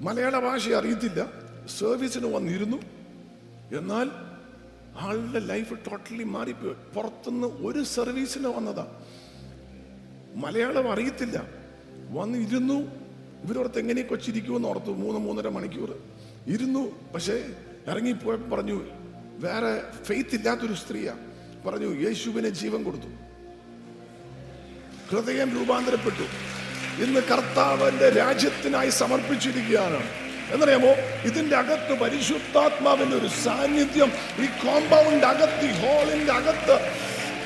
Speaker 2: മലയാള ഭാഷ അറിയത്തില്ല. സർവീസിന് വന്നിരുന്നു. എന്നാൽ ആളുടെ ലൈഫ് ടോട്ടലി മാറിപ്പോയി. പുറത്തുനിന്ന് ഒരു സർവീസിന് വന്നതാ. മലയാളം അറിയത്തില്ല. വന്നിരുന്നു. ഇവരോടത്ത് എങ്ങനെ കൊച്ചിരിക്കുമെന്ന് ഓർത്തു. മൂന്ന് മൂന്നര മണിക്കൂർ. ഇരുന്നു. പക്ഷേ ഇറങ്ങിപ്പോയപ്പോൾ പറഞ്ഞു വേറെ ഫെയ്ത്ത് ഇല്ലാത്തൊരു സ്ത്രീയാ. പറഞ്ഞു യേശുവിനെ ജീവൻ കൊടുത്തു. ഹൃദയം രൂപാന്തരപ്പെട്ടു. ഇന്ന് കർത്താവിന്റെ രാജ്യത്തിനായി സമർപ്പിച്ചിരിക്കുകയാണ്. എന്നറിയാമോ? ഇതിന്റെ അകത്ത് പരിശുദ്ധാത്മാവിന്റെ ഒരു സാന്നിധ്യം ഈ കോമ്പൗണ്ട് അകത്ത് ഈ ഹോളിന്റെ അകത്ത്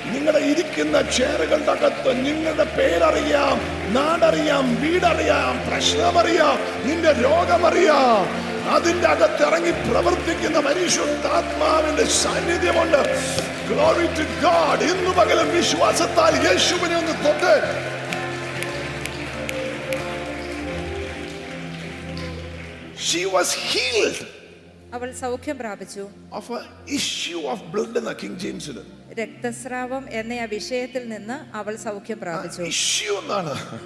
Speaker 2: നിങ്ങളുടെ ഇരിക്കുന്ന ചെയറുകളുടെ അകത്ത് നിങ്ങളുടെ പേരറിയാം നാടറിയാം വീടറിയാം പ്രശ്നമറിയാം നിന്റെ രോഗമറിയാം. അതിന്റെ അകത്ത് ഇറങ്ങി പ്രവർത്തിക്കുന്ന പരിശുദ്ധാത്മാവിന്റെ സാന്നിധ്യമുണ്ട്. ഗ്ലോറി ടു ഗാഡ് ഇന്നു പകലും വിശ്വാസത്താൽ യേശുവിനെ ഒന്ന് തൊട്ട് She was healed
Speaker 3: അവൾ സൗഖ്യം പ്രാപിച്ചു.
Speaker 2: of a issue of blood എന്ന കിങ് ജെയിംസിൽ
Speaker 3: രക്തസ്രാവം എന്ന ആ വിഷയത്തിൽ നിന്ന് അവൾ സൗഖ്യം പ്രാപിച്ചു.
Speaker 2: ഇഷ്യൂ എന്നാണ്.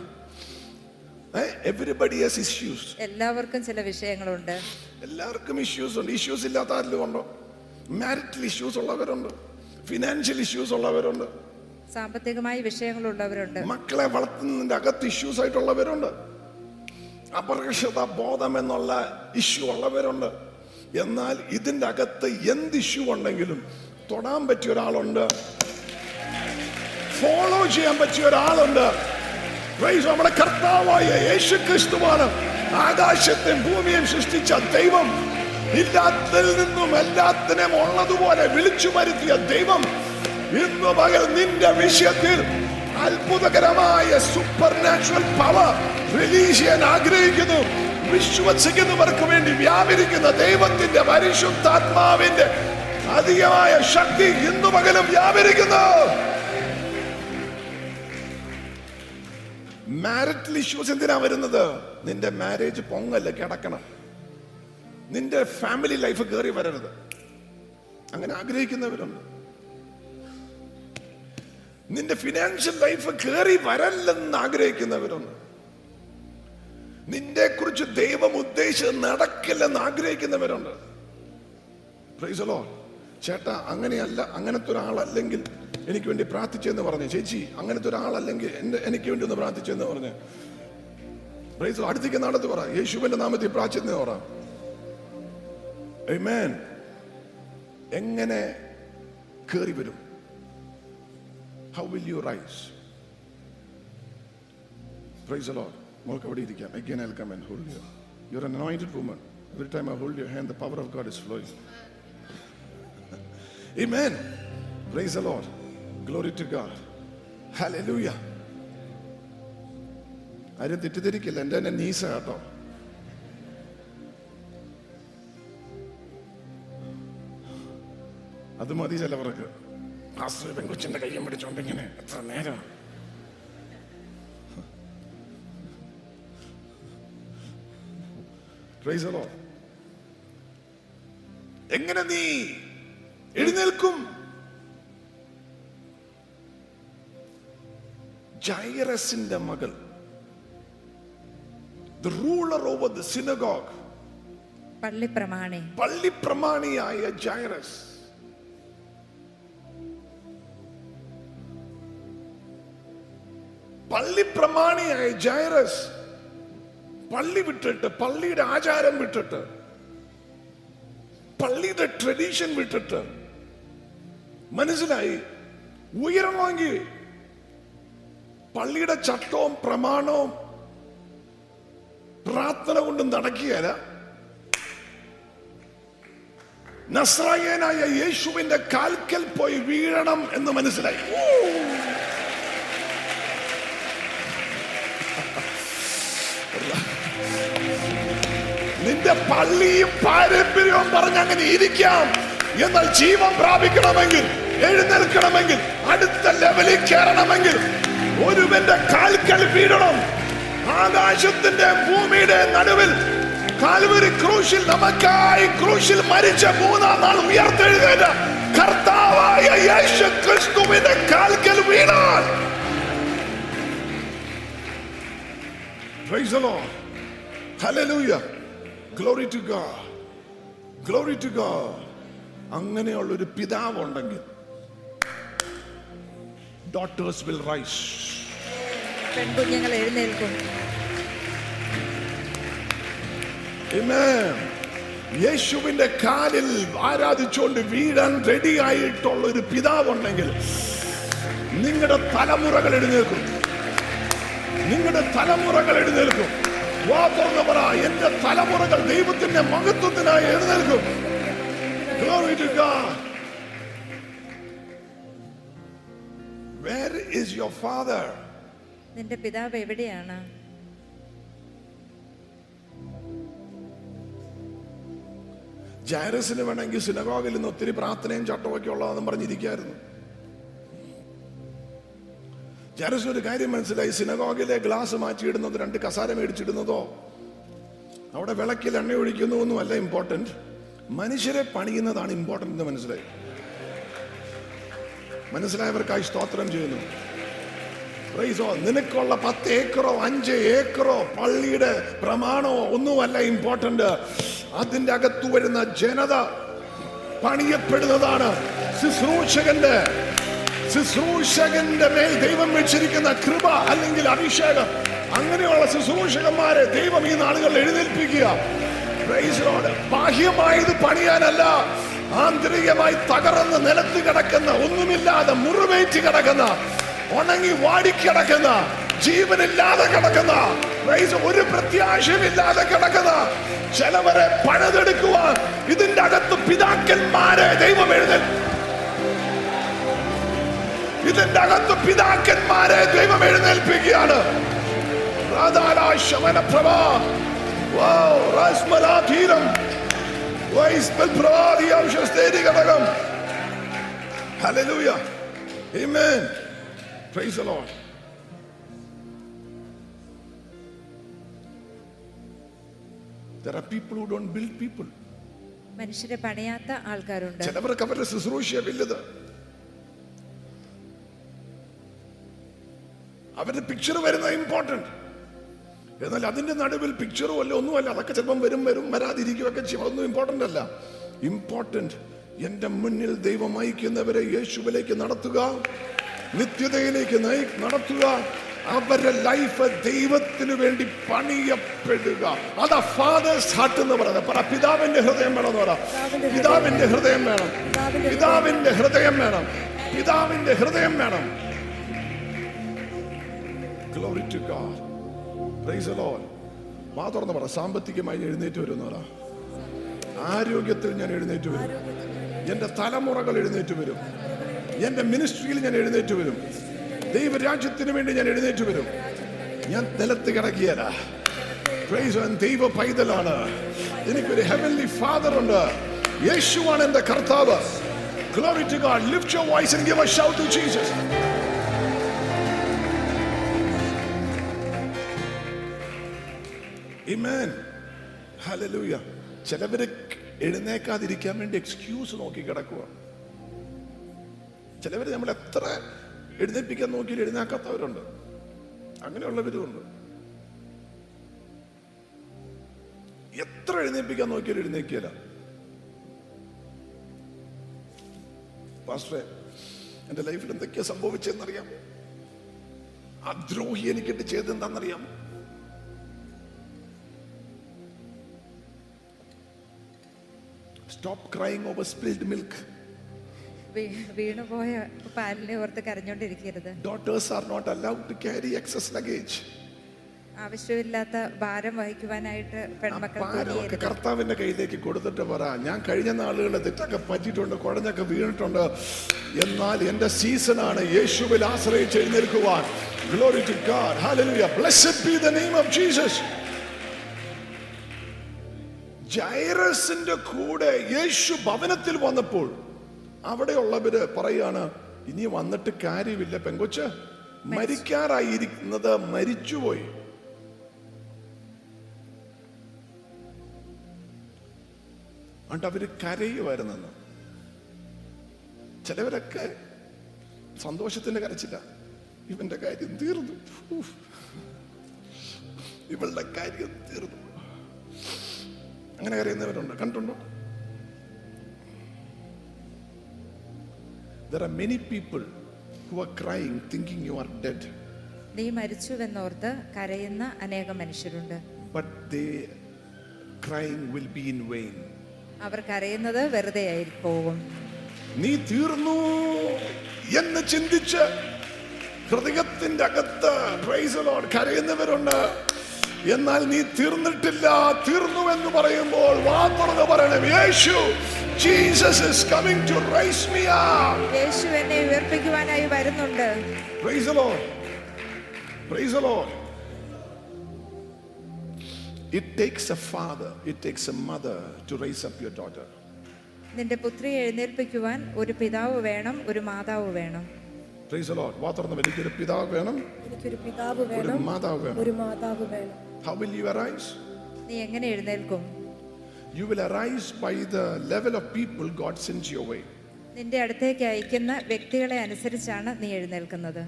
Speaker 2: എവരിബഡി ഹാസ് ഇഷ്യൂസ്
Speaker 3: എല്ലാവർക്കും ചില വിഷയങ്ങളുണ്ട്.
Speaker 2: എല്ലാവർക്കും ഇഷ്യൂസ് ഉണ്ട്. ഇഷ്യൂസ് ഇല്ലാത്ത ആരെങ്കിലും ഉണ്ടോ? മാരിറ്റൽ ഇഷ്യൂസ് ഉള്ളവരുണ്ട്. ഫിനാൻഷ്യൽ ഇഷ്യൂസ് ഉള്ളവരുണ്ട്.
Speaker 3: സാമ്പത്തികമായി വിഷയങ്ങളുള്ളവരുണ്ട്.
Speaker 2: മക്കളെ വളർത്തുന്നതിന്റെ അകത്ത് ഇഷ്യൂസ് ആയിട്ടുള്ളവരുണ്ട്. അപകർഷത ബോധം എന്നുള്ള ഇഷ്യൂ ഉള്ളവരുണ്ട്. എന്നാൽ ഇതിന്റെ അകത്ത് എന്ത് ഇഷ്യൂ ഉണ്ടെങ്കിലും തൊടാൻ പറ്റിയ ഒരാളുണ്ട്. ഫോളോ ചെയ്യാൻ പറ്റിയ ഒരാളുണ്ട്. നമ്മുടെ കർത്താവായ യേശു ക്രിസ്തുവാണ് ആകാശത്തെയും ഭൂമിയും സൃഷ്ടിച്ച ദൈവം. ഇല്ലാത്തിൽ നിന്നും എല്ലാത്തിനെയും ഉള്ളതുപോലെ വിളിച്ചു വരുത്തിയ ദൈവം. ഇന്ന് പകൽ നിന്റെ വിഷയത്തിൽ അത്ഭുതകരമായ സൂപ്പർ നാച്ചുറൽ പവർ റിലീസ് ചെയ്യാൻ ആഗ്രഹിക്കുന്നു. വിശ്വസിക്കുന്നവർക്ക് വേണ്ടി വ്യാപരിക്കുന്ന ദൈവത്തിന്റെ പരിശുദ്ധാത്മാവിന്റെ അധികമായ ശക്തി ഹിന്ദു പകലും വ്യാപരിക്കുന്നു. മാരിറ്റൽ ഇഷ്യൂസ് എന്തിനാ വരുന്നത്? നിന്റെ മാരേജ് പൊങ്ങല്ല കിടക്കണം. നിന്റെ ഫാമിലി ലൈഫ് കയറി വരരുത്. അങ്ങനെ ആഗ്രഹിക്കുന്നവരുണ്ട്. നിന്റെ ഫിനാൻഷ്യൽ ലൈഫ് കയറി വരല്ലെന്ന് ആഗ്രഹിക്കുന്നവരുണ്ട്. നിന്നെ കുറിച്ച് ദൈവം ഉദ്ദേശിച്ച് നടക്കില്ലെന്ന് ആഗ്രഹിക്കുന്നവരുണ്ട്. പ്രൈസലോ. ചേട്ടാ അങ്ങനെയല്ല അങ്ങനത്തെ ഒരാളല്ലെങ്കിൽ എനിക്ക് വേണ്ടി പ്രാർത്ഥിച്ചെന്ന് പറഞ്ഞു. ചേച്ചി അങ്ങനത്തെ ഒരാളല്ലെങ്കിൽ എന്റെ എനിക്ക് വേണ്ടി ഒന്ന് പ്രാർത്ഥിച്ചെന്ന് പറഞ്ഞു. പ്രൈസലോ. അടുത്തേക്ക് നടത്ത് പറ. യേശുവിന്റെ നാമത്തിൽ പ്രാർത്ഥിച്ചെന്ന് പറ. എങ്ങനെ കയറി വരും? യു റൈസ് പ്രൈസ് ലോഡ് മോൾക്ക് അവിടെ ഇരിക്കാം again I'll come and hold you you're an anointed woman every time I hold your hand the power of God is flowing amen praise the Lord glory to God hallelujah ആരും തെറ്റിദ്ധരിക്കില്ല എന്റെ തന്നെ നീസ കേട്ടോ അത് മതി ചിലവർക്ക് പാസ്റ്റർ കൊച്ചിന്റെ കയ്യും പിടിച്ചോണ്ട് ഇങ്ങനെ എത്ര നേരം? എങ്ങനെ നീ എഴുന്നേൽക്കും? ജൈറസിന്റെ മകൾ the ruler over the synagogue
Speaker 3: പള്ളിപ്രമാണി.
Speaker 2: പള്ളിപ്രമാണിയായ ജൈറസ്. പള്ളിപ്രമാണിയായ ജയറസ് പള്ളി വിട്ടിട്ട് പള്ളിയുടെ ആചാരം വിട്ടിട്ട് പള്ളിയുടെ ട്രഡീഷൻ വിട്ടിട്ട് മനസ്സിലായി? ഉയരണമെങ്കിൽ പള്ളിയുടെ ചട്ടവും പ്രമാണവും പ്രാർത്ഥന കൊണ്ട് നടക്കുകയല്ല. നസ്രായനായ യേശുവിന്റെ കാൽക്കൽ പോയി വീഴണം എന്ന് മനസ്സിലായി. നിന്റെ പള്ളിയും പാരമ്പര്യവും പറഞ്ഞ് അങ്ങനെ ഇരിക്കാം. എന്നാൽ ജീവൻ പ്രാപിക്കണമെങ്കിൽ എഴുന്നേൽക്കണമെങ്കിൽ അടുത്ത ലെവലിൽ കയറണമെങ്കിൽ ഒരുവന്റെ കാൽക്കൽ വീഴണം. ആകാശത്തിന്റെ ഭൂമിയുടെ നടുവിൽ കാൽവരി ക്രൂശിൽ നമുക്കായി ക്രൂശിൽ മരിച്ച മൂന്നാം നാൾ ഉയർത്തെഴുതേറ്റ കർത്താവായ യേശു ക്രിസ്തുവിന്റെ കാൽക്കൽ വീണാൽ. Praise the Lord. Hallelujah. Glory to God. Glory to God. അങ്ങനെയുള്ള ഒരു പിതാവ് ഉണ്ടെങ്കിൽ ഡോട്ടേഴ്സ് വിൽ റൈസ്
Speaker 3: പെൺകുഞ്ഞുങ്ങൾ എഴുന്നേൽക്കും
Speaker 2: Amen. യേശുവിന്റെ കാലിൽ ആരാധിച്ചുകൊണ്ട് വീഴാൻ റെഡി ആയിട്ടുള്ള ഒരു പിതാവുണ്ടെങ്കിൽ നിങ്ങളുടെ തലമുറകൾ എഴുന്നേൽക്കും നിങ്ങളുടെ തലമുറകൾ എഴുന്നേൽക്കും വാ തുറന്ന് പറ എന്റെ തലമുറകൾ ദൈവത്തിന്റെ മഹത്വത്തിനായി എഴുന്നേൽക്കും Glory to God. Where is your father?
Speaker 3: നിന്റെ പിതാവ് എവിടെയാണ്
Speaker 2: ജൈറസിന് വേണമെങ്കിൽ സിനഗോഗിൽ നിന്ന് ഒത്തിരി പ്രാർത്ഥനയും ചട്ടമൊക്കെ ഉള്ളതെന്നും പറഞ്ഞിരിക്കായിരുന്നു ജൈറസിന് ഒരു കാര്യം മനസ്സിലായി? സിനഗോഗിലെ ഗ്ലാസ് മാറ്റിയിടുന്നത് രണ്ട് കസാര മേടിച്ചിടുന്നതോ? അവിടെ വിളക്കിൽ എണ്ണ ഒഴിക്കുന്നു ഒന്നുമല്ല ഇമ്പോർട്ടന്റ് മനുഷ്യരെ പണിയുന്നതാണ് ഇമ്പോർട്ടന്റ് എന്ന് മനസ്സിലായി. മനസ്സിലായവർക്കായി സ്തോത്രം ചെയ്യുന്നു. പ്രൈസോ നിനക്കുള്ള പത്ത് ഏക്കറോ അഞ്ച് ഏക്കറോ പള്ളിയുടെ പ്രമാണമോ ഒന്നുമല്ല ഇമ്പോർട്ടന്റ് അതിന്റെ അകത്തു വരുന്ന ജനത പണിയപ്പെടുന്നതാണ്. ശുശ്രൂഷകന്റെ ശുശ്രൂഷകന്റെ മേൽ ദൈവം വെച്ചിരിക്കുന്ന കൃപ അല്ലെങ്കിൽ അഭിഷേകം അങ്ങനെയുള്ള ശുശ്രൂഷകന്മാരെ ദൈവം ഈ നാളുകളിൽ എഴുന്നേൽപ്പിക്കുക. ബാഹ്യമായത് പണിയാനല്ല ആന്തരികമായി തകർന്ന് നിലത്ത് കിടക്കുന്ന ഒന്നുമില്ലാതെ മുറിവേറ്റ് കിടക്കുന്ന ഉണങ്ങി വാടിക്കിടക്കുന്ന ജീവനില്ലാതെ കിടക്കുന്ന ഒരു പ്രത്യാശയുമില്ലാതെ കിടക്കുന്ന ചിലവരെ പണിതെടുക്കുവാൻ ഇതിന്റെ അകത്ത് പിതാക്കന്മാരെ ദൈവം എഴുന്നേൽ ഇതിന്റെ അകത്ത് പിതാക്കന്മാരെ ദൈവം എഴുന്നേൽപ്പിക്കുകയാണ്.
Speaker 3: മനുഷ്യരെ പണയാത്ത ആൾക്കാരുണ്ട്.
Speaker 2: ചിലവർക്ക് അവരുടെ ശുശ്രൂഷ വില്ലത് അവരുടെ പിക്ചർ വരുന്നത് ഇമ്പോർട്ടന്റ് എന്നാൽ അതിന്റെ നടുവിൽ പിക്ചറും അല്ല ഒന്നുമല്ല. അതൊക്കെ ചിലപ്പം വരും വരും വരാതിരിക്കുകയൊക്കെ ചെയ്യും. അതൊന്നും ഇമ്പോർട്ടന്റ് അല്ല. ഇമ്പോർട്ടന്റ് എന്റെ മുന്നിൽ ദൈവം അയക്കുന്നവരെ യേശുവിലേക്ക് നടത്തുക. നിത്യതയിലേക്ക് നയി- നടത്തുക. അവരുടെ ലൈഫ് ദൈവത്തിന് വേണ്ടി പണിയപ്പെടുക. അതാ ഫാദേഴ്സ് ഹാർട്ട് എന്ന് പറയുന്നത്. പറ പിതാവിന്റെ ഹൃദയം വേണം എന്ന് പറ. പിതാവിന്റെ ഹൃദയം വേണം. പിതാവിന്റെ ഹൃദയം വേണം. പിതാവിന്റെ ഹൃദയം വേണം. Glory to God. Praise Lord. വാ തുറന്ന് പറ സാമ്പത്തികമായി എഴുന്നേറ്റ് വരും എന്നാ ആരോഗ്യത്തിൽ ഞാൻ എഴുന്നേറ്റ് വരും എന്റെ തലമുറകൾ എഴുന്നേറ്റ് വരും എന്റെ മിനിസ്ട്രിയിൽ ഞാൻ എഴുന്നേറ്റ് വരും ദൈവരാജ്യത്തിന് വേണ്ടി ഞാൻ എഴുന്നേറ്റ് വരും ഞാൻ നിലത്ത് കിടക്കിയതാ പ്രൈസ്. ദൈവ പൈതലാണ് എനിക്കൊരു ഹെവൻലി ഫാദർ ഉണ്ട് യേശുവാണ് എന്റെ കർത്താവ് Glory to God. Lift your voice and give a shout to Jesus. Amen. ഹലലൂയ ചിലവര് എഴുന്നേക്കാതിരിക്കാൻ വേണ്ടി എക്സ്ക്യൂസ് നോക്കി കിടക്കുക ചിലവർ നമ്മൾ എത്ര എഴുന്നേൽപ്പിക്കാൻ നോക്കി എഴുന്നേക്കാത്തവരുണ്ട് അങ്ങനെയുള്ളവരുമുണ്ട് എത്ര എഴുന്നേൽപ്പിക്കാൻ നോക്കിയാലും എഴുന്നേക്കിയല്ല പാസ്റ്ററെ എന്റെ ലൈഫിൽ എന്തൊക്കെയാ സംഭവിച്ചതെന്നറിയാം ആ ദ്രോഹി എനിക്കിട്ട് ചെയ്തെന്താണെന്നറിയാം stop crying over spilled
Speaker 3: milk വീണുപോയ പാലിനെ ഓർത്ത് കരഞ്ഞോണ്ടിരിക്കരുത്.
Speaker 2: Daughters are not allowed to carry excess luggage
Speaker 3: ആവശ്യമില്ലാത്ത ഭാരം വഹിക്കുവാനായിട്ട് പെൺമക്കൾ
Speaker 2: കർത്താവിന്റെ കയ്യിലേക്ക് കൊടുത്തിട്ട് പറ. ഞാൻ കഴിഞ്ഞ നാളുകളിൽ തെറ്റൊക്കെ പറ്റിയിട്ടുണ്ട് കുഴഞ്ഞൊക്കെ വീണിട്ടുണ്ട്. എന്നാൽ എന്റെ സീസണാണ്. യേശുവിൽ ആശ്രയിച്ച് എഴുന്നേൽക്കുവാൻ. Glory to God hallelujah blessed be the name of Jesus ജൈറസിന്റെ കൂടെ യേശു ഭവനത്തിൽ വന്നപ്പോൾ അവിടെയുള്ളവര് പറയാണ് ഇനി വന്നിട്ട് കാര്യമില്ല പെങ്കൊച്ച്. മരിക്കാറായിരിക്കുന്നത് മരിച്ചുപോയി. അതുകൊണ്ട് അവർ കരയുമായിരുന്നെന്ന്. ചിലവരൊക്കെ സന്തോഷത്തിന്റെ കരച്ചില്ല. ഇവന്റെ കാര്യം തീർന്നു. ഇവളുടെ കാര്യം തീർന്നു. അങ്ങനെ കരയുന്നവരുണ്ട്. കണ്ടുണ്ടോ? There are many people who are crying thinking you are dead,
Speaker 3: നീ മരിച്ചുവെന്നോർത്ത് കരയുന്ന അനേകം മനുഷ്യരുണ്ട്.
Speaker 2: But they crying will be in vain.
Speaker 3: അവർ കരയുന്നത് വെറുതെ ആയിപ്പോകും പോകും
Speaker 2: നീ തീർന്നു എന്ന് ചിന്തിച്ച് ഹൃദയത്തിന്റെ അകത്ത് കരയുന്നവരുണ്ട്. എന്നാൽ നീ തീർന്നിട്ടില്ല തീർന്നു എന്ന് പറയുമ്പോൾ വാ തുറന്ന് പറയണം. യേശു Jesus is coming to raise me up.
Speaker 3: യേശു എന്നെ ഉയർപ്പിക്കുവാനായി വരുന്നുണ്ട്.
Speaker 2: Praise the Lord. Praise the Lord. It takes a father it takes a mother to raise up your daughter.
Speaker 3: നിന്റെ പുത്രിയെ എഴുന്നേൽപ്പിക്കുവാൻ ഒരു പിതാവ് വേണം ഒരു മാതാവ് വേണം.
Speaker 2: Praise the Lord. വാ തുറന്ന് എനിക്കൊരു പിതാവ് വേണം.
Speaker 4: എനിക്കൊരു പിതാവ്
Speaker 2: ഒരു
Speaker 4: വേണം
Speaker 2: മാതാവ് വേണം.
Speaker 4: ഒരു മാതാവ് വേണം.
Speaker 2: How will you arise
Speaker 3: നീ എങ്ങനെ എഴുന്നേൽക്കും
Speaker 2: You will arise by the level of people God sends your way.
Speaker 3: നിന്റെ അടുത്തേക്ക് അയക്കുന്ന വ്യക്തികളെ അനുസരിച്ചാണ് നീ എഴുന്നേൽക്കുന്നത്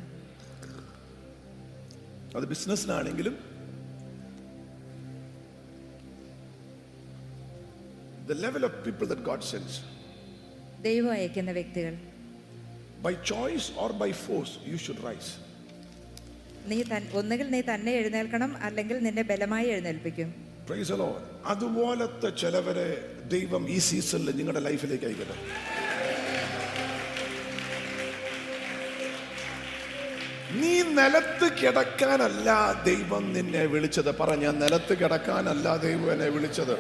Speaker 2: അത് ബിസിനസ്സിനാണെങ്കിലും the level of people that God sends.
Speaker 3: ദൈവം അയക്കുന്ന വ്യക്തികൾ
Speaker 2: By choice or by force, you should rise.
Speaker 3: നീ ഒന്നുകിൽ നീ തന്നെ എഴുന്നേൽക്കണം അല്ലെങ്കിൽ നിന്നെ ബലമായി എഴുന്നേൽപ്പിക്കും.
Speaker 2: അതുപോലത്തെ ചിലവരെ ദൈവം ഈ സീസണിൽ നിങ്ങളുടെ ലൈഫിലേക്ക് അയക്കട്ടെ. നീ നിലത്ത് കിടക്കാനല്ല ദൈവം നിന്നെ വിളിച്ചത്. പറ ഞാൻ നിലത്ത് കിടക്കാനല്ല ദൈവം എന്നെ വിളിച്ചത്.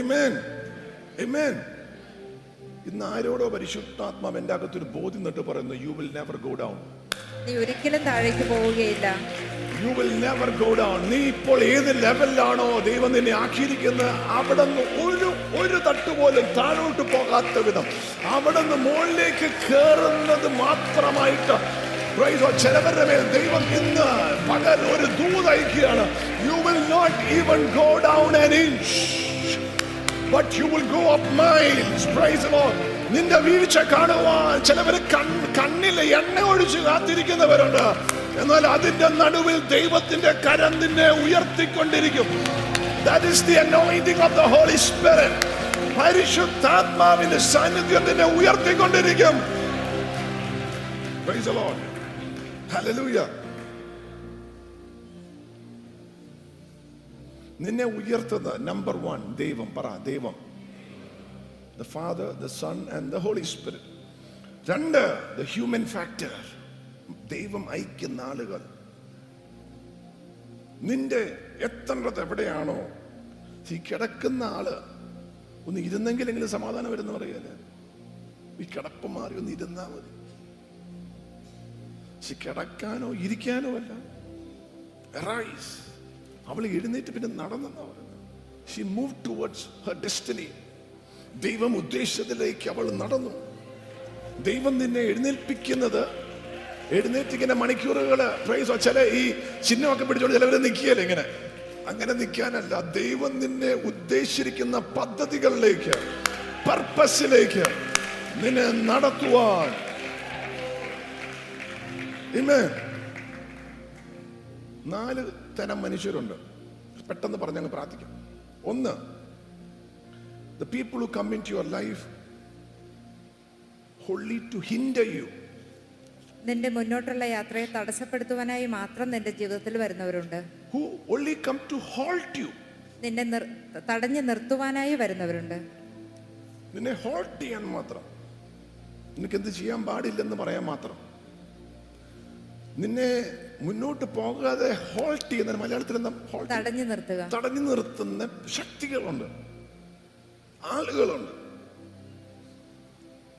Speaker 2: ഇമേൻ ഇമേൻ ഇന്ന് ആരോടോ പരിശുദ്ധാത്മാവ് എന്റെ അകത്തൊരു ബോധ്യം നിട്ട് പറയുന്നു you will never go down
Speaker 3: നീ ഒരിക്കലും താഴേക്ക് പോവുകയില്ല.
Speaker 2: You will never go down നീ ഇപ്പോൾ ഏത് ലെവലിലാണോ ദൈവം നിന്നെ ആക്കിയിരിക്കുന്നത് അവിടെ നിന്ന് ഒരു ഒരു തട്ട് പോലും താഴോട്ട് പോകാത്ത വിധം. അവിടെ നിന്ന് മുകളിലേക്ക് കയറുന്നത് മാത്രമായിട്ട്. ചിലവരുടെ മേൽ ദൈവം ഇന്ന് പകൽ ഒരു ദൂതയക്കുകയാണ് you will not even go down inch. But you will go up miles. Praise the lord. നിന്റെ വീഴ്ച കാണുവാൻ ചിലവർ കണ്ണിൽ എണ്ണ ഒഴിച്ച് കാത്തിരിക്കുന്നവരുണ്ട്. എന്നാൽ അതിന്റെ നടുവിൽ ദൈവത്തിന്റെ കരം നിന്നെ ഉയർത്തിക്കൊണ്ടിരിക്കും. That is the anointing of the holy spirit. പരിശുദ്ധാത്മാവിന്റെ സാന്നിധ്യം നിന്നെ ഉയർത്തിക്കൊണ്ടിരിക്കും. Praise the lord. Hallelujah. നിന്നെ ഉയർത്തുന്ന നമ്പർ വൺ ദൈവം പറ ദൈവം. The father the son and the holy spirit രണ്ട് ദ ഹ്യൂമൻ ഫാക്ടർ ദൈവം അയക്കുന്ന ആളുകൾ. നിന്റെ എത്തേണ്ടത് എവിടെയാണോ? ഈ കിടക്കുന്ന ആൾ ഒന്ന് ഇരുന്നെങ്കിലെങ്കിലും സമാധാനം വരുന്ന പറയല്ലേ? ഈ കിടപ്പ് മാറി ഒന്ന് ഇരുന്നാ മതി. പക്ഷെ കിടക്കാനോ ഇരിക്കാനോ അല്ല. അവൾ എഴുന്നേറ്റ് പിന്നെ നടന്നെന്നാ പറയുന്നത്. She move towards her destiny ദൈവം ഉദ്ദേശത്തിലേക്ക് അവൾ നടന്നു. ദൈവം നിന്നെ എഴുന്നേൽപ്പിക്കുന്നത് എഴുന്നേറ്റ് ഇങ്ങനെ മണിക്കൂറുകൾ പ്രൈസ് ചില ഈ ചിഹ്നമൊക്കെ പിടിച്ചോണ്ട് ചിലവരെ നിൽക്കുകയല്ലേ ഇങ്ങനെ. അങ്ങനെ നിൽക്കാനല്ല ദൈവം നിന്നെ ഉദ്ദേശിച്ചിരിക്കുന്ന പദ്ധതികളിലേക്ക് പർപ്പസിലേക്ക് നിന്നെ നടത്തുവാൻ. നാല് തരം മനുഷ്യരുണ്ട്. പെട്ടെന്ന് പറഞ്ഞങ്ങ് പ്രാർത്ഥിക്കാം. ഒന്ന് the people who come into your life wholly to hinder you.
Speaker 3: നിന്റെ മുന്നോട്ടുള്ള യാത്രയെ തടസ്സപ്പെടുത്തുവാനായി മാത്രം നിന്റെ ജീവിതത്തിൽ വരുന്നവരുണ്ട്.
Speaker 2: Who only come to halt you
Speaker 3: നിന്നെ തടഞ്ഞു നിർത്തുവാനായി വരുന്നവരുണ്ട്.
Speaker 2: നിന്നെ ഹോൾട്ട് ചെയ്യാൻ മാത്രം. നിനക്ക് എന്ത് ചെയ്യാൻ പാടില്ലെന്ന് പറയാൻ മാത്രം. നിന്നെ മുന്നോട്ട് പോകാതെ ഹോൾട്ട് ചെയ്യുന്ന മലയാളത്തിൽ എന്താ
Speaker 3: തടഞ്ഞു നിർത്തുക.
Speaker 2: തടഞ്ഞു നിർത്തുന്ന ശക്തികളുണ്ട്. ആളുകളുണ്ട്.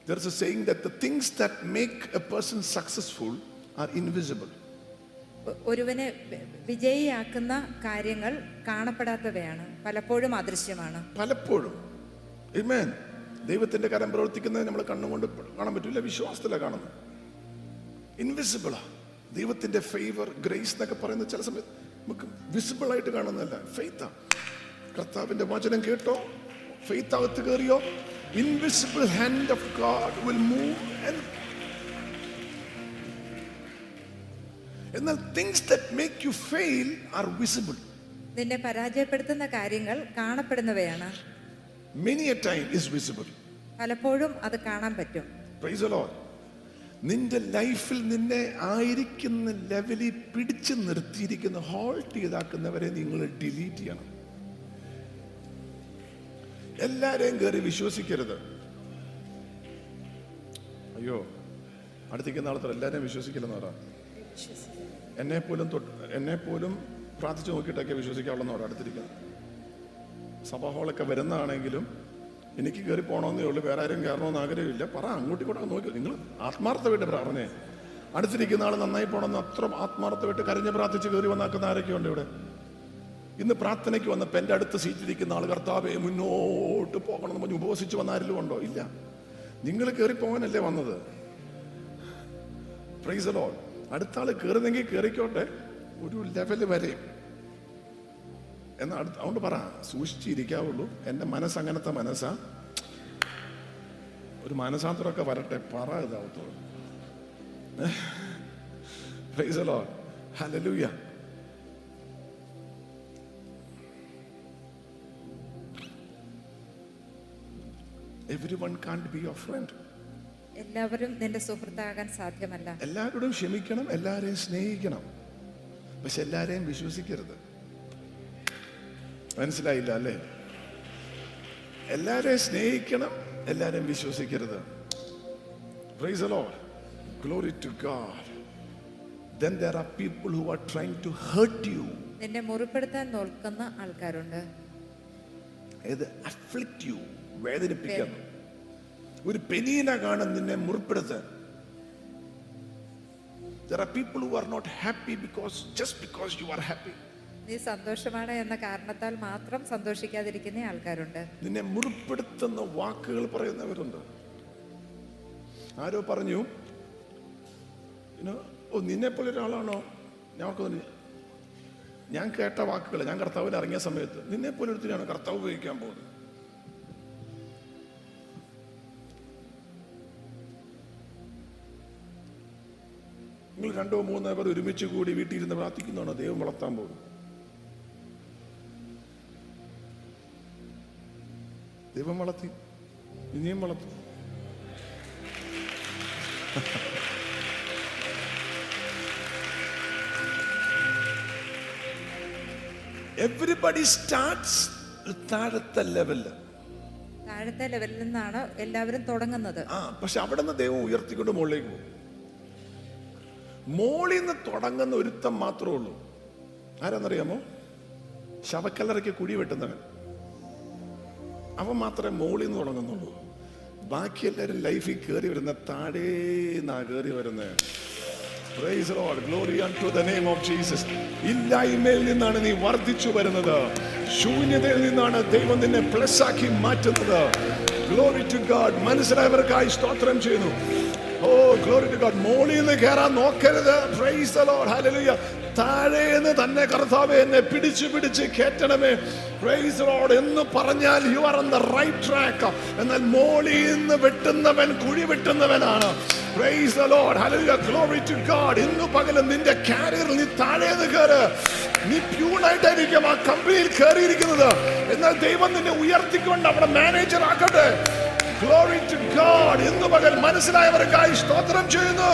Speaker 2: There is a saying that the things that make a person successful are invisible.
Speaker 3: ഒരുവനെ വിജയിയാക്കുന്ന കാര്യങ്ങൾ കാണപ്പെടാത്തവയാണ് പലപ്പോഴും അദൃശ്യമാണ്.
Speaker 2: പലപ്പോഴും. ദൈവത്തിന്റെ കരം പ്രവർത്തിക്കുന്നത് നമ്മൾ കണ്ണുകൊണ്ട് കാണാൻ പറ്റില്ല വിശ്വാസത്തിലാണ് കാണുന്നത്. ഇൻവിസിബിളാ ദൈവത്തിന്റെ ഫേവർ ഗ്രേസ് എന്നൊക്കെ പറയുന്ന ചില സമയത്ത് നമുക്ക് വിസിബിൾ ആയിട്ട് കാണുന്നതല്ല. ഫെയ്ത്താ കർത്താവിന്റെ വചനം കേട്ടോ? ഫെയ്ത്ത് അകത്ത് കയറിയോ invisible hand of God will move എന്നാൽ things that make you fail are visible
Speaker 3: നിന്നെ പരാജയപ്പെടുത്തുന്ന കാര്യങ്ങൾ കാണപ്പെടുന്നവയാണ്.
Speaker 2: Many a time is visible
Speaker 3: പലപ്പോഴും അത് കാണാൻ പറ്റും.
Speaker 2: പ്രൈസ് ദി ലോർഡ് നിന്റെ ലൈഫിൽ നിന്നെ ആയിരിക്കുന്ന ലെവലിൽ പിടിച്ചു നിർത്തിയിരിക്കുന്ന ഹോൾട്ട് ചെയ്താക്കുന്നവരെ നിങ്ങൾ ഡിലീറ്റ് ചെയ്യണം. എല്ലാരെയും കയറി വിശ്വസിക്കരുത്. അയ്യോ അടുത്തേക്കുന്ന ആൾക്കാർ എല്ലാരെയും വിശ്വസിക്കില്ലെന്ന് പറ. എന്നെ പോലും എന്നെ പോലും പ്രാർത്ഥിച്ചു നോക്കിയിട്ടൊക്കെ വിശ്വസിക്കാവുള്ളെന്ന് പറ അടുത്തിരിക്കുന്നത് സഭാ ഹോളൊക്കെ വരുന്നതാണെങ്കിലും എനിക്ക് കയറി പോകണമെന്നേ ഉള്ളൂ വേറെ ആരും കയറണമെന്ന് ആഗ്രഹമില്ല. പറ അങ്ങോട്ടും ഇങ്ങോട്ടൊക്കെ നോക്കി. നിങ്ങൾ ആത്മാർത്ഥമായിട്ട് പറഞ്ഞേ അടുത്തിരിക്കുന്ന ആൾ നന്നായി പോകണമെന്ന് അത്ര ആത്മാർത്ഥമായിട്ട് കരഞ്ഞ് പ്രാർത്ഥിച്ച് കയറി വന്നാക്കുന്ന ആരൊക്കെയുണ്ട് ഇവിടെ? ഇന്ന് പ്രാർത്ഥനയ്ക്ക് വന്നപ്പോൾ എന്റെ അടുത്ത് സീറ്റിലിരിക്കുന്ന ആൾ കർത്താവെ മുന്നോട്ട് പോകണമെന്ന് പറഞ്ഞ് ഉപവസിച്ച് ആരെങ്കിലും ഉണ്ടോ? ഇല്ല. നിങ്ങൾ കയറി പോകാനല്ലേ വന്നത്? പ്രൈസലോ അടുത്ത ആൾ കയറുന്നെങ്കിൽ കയറിക്കോട്ടെ ഒരു ലെവൽ വരെ. എന്നാ അടുത്ത് അതുകൊണ്ട് പറ സൂക്ഷിച്ചിരിക്കാവുള്ളൂ. എന്റെ മനസ്സ് അങ്ങനത്തെ മനസ്സാ. ഒരു മനസാന്തരമൊക്കെ വരട്ടെ പറ ഇതാവത്തോളൂ. Praise Lord be your be your friend
Speaker 3: എല്ലാവരും നിന്റെ സുഹൃത്താകാൻ സാധ്യമല്ല.
Speaker 2: എല്ലാവരോടും ക്ഷമിക്കണം എല്ലാവരെയും സ്നേഹിക്കണം. പക്ഷെ എല്ലാവരെയും വിശ്വസിക്കരുത്. മനസ്സിലായില്ല അല്ലേ? എല്ലാവരെയും സ്നേഹിക്കണം എല്ലാവരെയും വിശ്വസിക്കരുത്. Praise Lord. Glory to God. Then there are people who are trying to hurt you.
Speaker 3: നിന്നെ മുറിപ്പെടുത്താൻ നോക്കുന്ന ആൾക്കാരുണ്ട്.
Speaker 2: ഇത് afflict you. വേദനിപ്പിക്കാൻ ഒരു പെനീന കാണും നിന്നെ മുറിപ്പെടുത്താൻ There are people who are not happy because just because you are happy.
Speaker 3: നീ സന്തോഷമാണ് എന്ന കാരണത്താൽ മാത്രം സന്തോഷിക്കാതിരിക്കുന്ന ആൾക്കാരുണ്ട്.
Speaker 2: നിന്നെ മുറിപ്പെടുത്തുന്ന വാക്കുകൾ പറയുന്നവരുണ്ട്. ആരോ പറഞ്ഞു "You know, ഓ നിന്നെ പോലെ ഒരാളാണോ? ഞാൻ ഓർക്കുന്നു ഞാൻ കേട്ട വാക്കുകൾ ഞാൻ കർത്താവിൽ ഇറങ്ങിയ സമയത്ത് നിന്നെ പോലെ ഒരുത്തിനാണ് കർത്താവ് ഉപയോഗിക്കാൻ പോകുന്നത്. നിങ്ങൾ രണ്ടോ മൂന്നോ പേർ ഒരുമിച്ച് കൂടി വീട്ടിലിരുന്ന് പ്രാർത്ഥിക്കുന്നതാണ്. ദൈവം വളർത്താൻ പോകുന്നത് ദൈവം വളർത്തി. ഇനിയും വളർത്തും. എവറിബഡി സ്റ്റാർട്ട്സ് താഴത്തെ ലെവലിൽ
Speaker 3: താഴത്തെ ലെവലിൽ നിന്നാണ് എല്ലാവരും തുടങ്ങുന്നത്.
Speaker 2: ആ പക്ഷെ അവിടെ നിന്ന് ദൈവം ഉയർത്തിക്കൊണ്ട് മുകളിലേക്ക് പോകും. മോളിൽ നിന്ന് തുടങ്ങുന്ന ഒരുത്തം മാത്രമേ ഉള്ളൂ. ആരാന്നറിയാമോ? ശവക്കല്ലറയ്ക്ക് കുഴി വെട്ടുന്നവൻ. അവൻ മാത്രമേ മോളിൽ നിന്ന് തുടങ്ങുന്നുള്ളൂ. ബാക്കി എല്ലാവരും ലൈഫിൽ കയറി വരുന്ന താഴേന്നാ കയറി വരുന്നത് praise Lord. Glory unto the name of Jesus. ഇല്ലായ്മയിൽ നിന്നാണ് നീ വർദ്ധിച്ചു വരുന്നത്. ശൂന്യതയിൽ നിന്നാണ് ദൈവം നിന്നെ പ്ലസ് ആക്കി മാറ്റുന്നത്. ഗ്ലോറി ടു ഗാഡ് മനസ്സിലായവർക്കായി സ്തോത്രം ചെയ്യുന്നു. ഓ ഗ്ലോറി ടു ഗോഡ് മോളിൽ നിന്ന് കയറാൻ നോക്കരുത്. പ്രൈസ് ദ ലോർഡ് ഹല്ലേലൂയ താഴേന്ന് തന്നെ കർത്താവെ എന്നെ പിടിച്ചു പിടിച്ച് കേറ്റണമേ പ്രൈസ് ലോർഡ് എന്ന് പറഞ്ഞാൽ you are on the right track എന്നാൽ മോളിൽ നിന്ന് വെട്ടുന്നവൻ കുഴി വെട്ടുന്നവനാണ്. Praise the Lord. Hallelujah. Glory to God. ഇന്ന് പകലും നിന്റെ കാരിയറിൽ നീ താഴേന്ന് കയറ് നീ പ്യൂണായിട്ടായിരിക്കും ആ കമ്പനിയിൽ കയറിയിരിക്കുന്നത് എന്നാൽ ദൈവം നിന്നെ ഉയർത്തിക്കൊണ്ട് അവിടെ മാനേജർ ആക്കട്ടെ. ഗ്ലോറി ടു ഗോഡ് ഇന്ന് പകൽ മനസ്സിലായവർക്കായി സ്തോത്രം ചെയ്യുന്നു.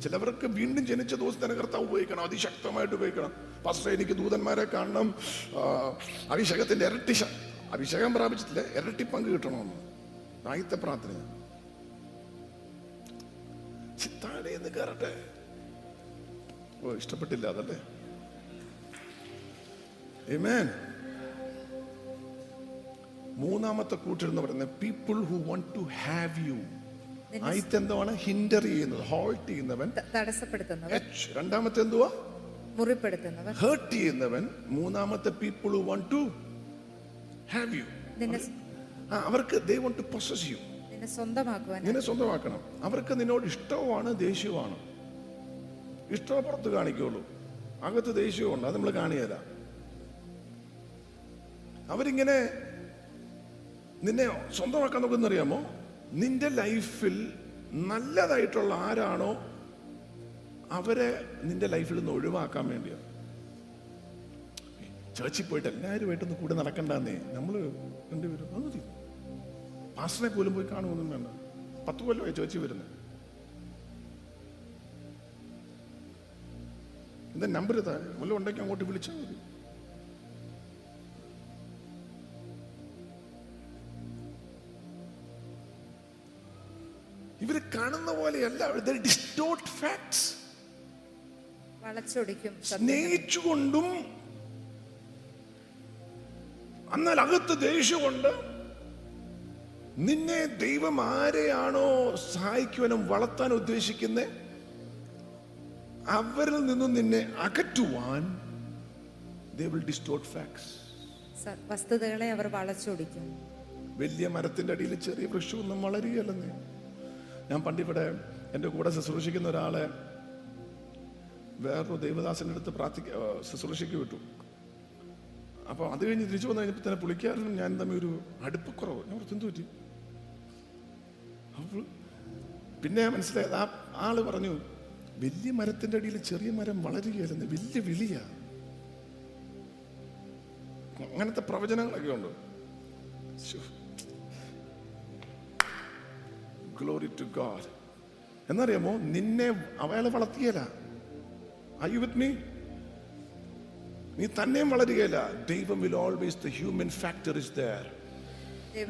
Speaker 2: ചിലവർക്ക് വീണ്ടും ജനിച്ച ദിവസത്തിന് കർത്താവ് ഉപയോഗിക്കണം. അതിശക്തമായിട്ട് ഉപയോഗിക്കണം. പക്ഷേ എനിക്ക് ദൂതന്മാരെ കാണണം. അഭിഷേകത്തിന്റെ ഇരട്ടി അഭിഷേകം പ്രാപിച്ചിട്ടില്ല. ഇരട്ടി പങ്ക് കിട്ടണമെന്ന്. ആദ്യത്തെ പ്രാർത്ഥന. ചിത്താടേന്ന് കയറട്ടെ ഓ ഇഷ്ടപ്പെട്ടില്ല അതല്ലേ? Amen. മൂന്നാമത്തെ കൂട്ടരെന്ന് പറയുന്നത് people who want to have you ആദ്യത്തെ എന്താണ് ഹിൻഡർ ചെയ്യുന്നത് ഹോൾട്ട് ചെയ്യുന്നവൻ. തടസ്സപ്പെടുത്തുന്നവൻ. രണ്ടാമത്തെ എന്തുവാ?
Speaker 3: മുറിപ്പെടുത്തുന്നവൻ.
Speaker 2: ഹേർട്ട് ചെയ്യുന്നവൻ. മൂന്നാമത്തെ people who want to have
Speaker 3: you
Speaker 2: അവർക്ക് they want to possess you
Speaker 3: നിന്നെ സ്വന്തമാക്കുവാൻ.
Speaker 2: നിന്നെ സ്വന്തമാക്കണം. അവർക്ക് നിന്നോട് ഇഷ്ടവുമാണ് ദേഷ്യവുമാണ്. ഇഷ്ടം പുറത്ത് കാണിക്കുള്ളൂ. അകത്ത് ദേഷ്യവുണ്ട് അത് നമ്മൾ കാണിയല്ല അവരിങ്ങനെ നിന്നെ സ്വന്തമാക്കാൻ നോക്കുന്നറിയാമോ? നിന്റെ ലൈഫിൽ നല്ലതായിട്ടുള്ള ആരാണോ അവരെ നിന്റെ ലൈഫിൽ നിന്ന് ഒഴിവാക്കാൻ വേണ്ടിയാണ് ചേർച്ചിൽ പോയിട്ട് എല്ലാവരുമായിട്ടൊന്ന് കൂടെ നടക്കണ്ടെന്നേ. നമ്മൾ രണ്ടുപേരും അത് മതി പാസ്റ്ററെ പോലും പോയി കാണുമൊന്നും വേണ്ട. പത്ത് കൊല്ലമായി ചേച്ചി വരുന്നത് എന്താ നമ്പർ താഴെ? വല്ലതും ഉണ്ടെങ്കിൽ അങ്ങോട്ട് വിളിച്ചാൽ മതി. ഇവർ കാണുന്ന പോലെയല്ല. ഡിസ്റ്റോർട്ട് ഫാക്ട്സ്
Speaker 3: വളച്ചൊടിക്കും
Speaker 2: സ്നേഹിച്ചുകൊണ്ടും എന്നാൽ അകത്ത് ദേഷ്യമുണ്ട് നിന്നെ ദൈവം ആരെയാണോ സഹായിക്കുവാനും വളർത്താൻ ഉദ്ദേശിക്കുന്നത് അവരിൽ നിന്നും നിന്നെ അകറ്റുവാൻ
Speaker 3: വസ്തുതകളെ അവർ വളച്ചൊടിക്കും.
Speaker 2: വലിയ മരത്തിന്റെ അടിയിൽ ചെറിയ വൃക്ഷമൊന്നും വളരുകയല്ലെന്നേ. ഞാൻ പണ്ടിവിടെ എന്റെ കൂടെ ശുശ്രൂഷിക്കുന്ന ഒരാളെ വേറൊരു ദേവദാസിന്റെ അടുത്ത് പ്രാർത്ഥിക്ക ശുശ്രൂഷയ്ക്ക് വിട്ടു. അപ്പോൾ അത് കഴിഞ്ഞ് തിരിച്ചു വന്നു കഴിഞ്ഞപ്പോൾ തന്നെ പുള്ളിക്കാരനും ഞാൻ തമ്മിൽ ഒരു അടുപ്പക്കുറവ് ഞാൻ കുറച്ച് എന്തു പറ്റി അപ്പോൾ പിന്നെ മനസ്സിലായത് ആ ആൾ പറഞ്ഞു വലിയ മരത്തിന്റെ അടിയിൽ ചെറിയ മരം വളരുകയല്ലെന്ന് വലിയ വിളിയാ. അങ്ങനത്തെ പ്രവചനങ്ങളൊക്കെ ഉണ്ട്. ഗ്ലോറി ടു ഗാഡ് എന്നറിയാമോ? നിന്നെ അവയാളെ വളർത്തിയല്ല ഐ യു വിത്ത് മീ നീ തന്നെയും വളരുകയില്ല ദൈവം will always the human factor is there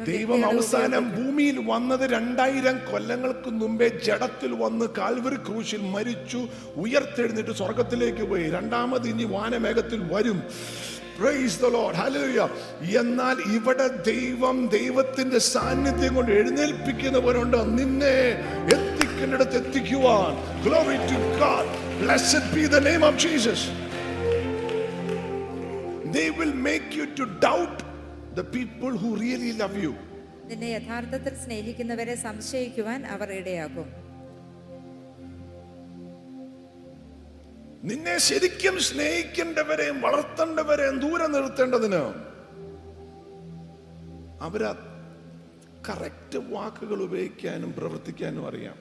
Speaker 2: ദൈവം അവസാനം ഭൂമിയിൽ വന്നത് രണ്ടായിരം കൊല്ലങ്ങൾക്ക് മുമ്പേ ജഡത്തിൽ വന്ന് കാൽവരി ക്രൂശിൽ മരിച്ചു ഉയർത്തെഴുന്നിട്ട് സ്വർഗത്തിലേക്ക് പോയി. രണ്ടാമത് ഇനി വാനമേഘത്തിൽ വരും. Praise the Lord. Hallelujah. എന്നാൽ ഇവിടെ ദൈവം ദൈവത്തിന്റെ സാന്നിധ്യം കൊണ്ട് എഴുന്നേൽപ്പിക്കുന്നവരുണ്ട് നിന്നെ എത്തിക്കുന്നിടത്ത് എത്തിക്കുവാൻ Glory to God. Blessed be the name of Jesus. They will make you to doubt the people who really love you.
Speaker 3: നിന്നെ യഥാർത്ഥത്തിൽ സ്നേഹിക്കുന്നവരെ സംശയിക്കുവാൻ അവർ ഇടയാക്കും
Speaker 2: നിന്നെ ശരിക്കും സ്നേഹിക്കേണ്ടവരെയും വളർത്തേണ്ടവരെയും ദൂരെ നിർത്തേണ്ടതിന് അവരാ കറക്റ്റ് വാക്കുകൾ ഉപയോഗിക്കാനും പ്രവർത്തിക്കാനും അറിയാം.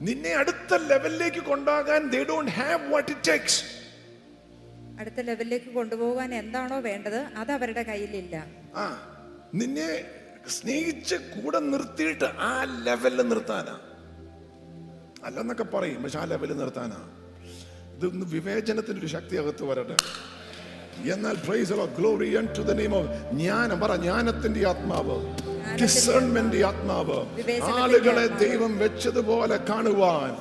Speaker 2: നിന്നെ അടുത്ത ലെവലിലേക്ക് കൊണ്ടാകാൻ they don't have what it takes
Speaker 3: അടുത്ത ലെവലിലേക്ക് കൊണ്ടുപോകാൻ എന്താണോ വേണ്ടത് അത് അവരുടെ കയ്യിലില്ല.
Speaker 2: ആ നിന്നെ സ്നേഹിച്ച് കൂടെ നിർത്തിയിട്ട് ആ ലെവലിൽ നിർത്താനാ. അല്ലെന്നൊക്കെ പറയും പക്ഷെ ആ ലെവലിൽ നിർത്താനാ. ഇതൊന്ന് വിവേചനത്തിന് ഒരു ശക്തി അകത്ത് വരട്ടെ. എന്നാൽ praise glory to the name of ജ്ഞാനം. പറ ജ്ഞാനത്തിന്റെ ആത്മാവ് ഡിസേൺമെന്റ് ആത്മാവ് ആളുകളെ. ദൈവം വെച്ചതുപോലെ കാണുവാൻ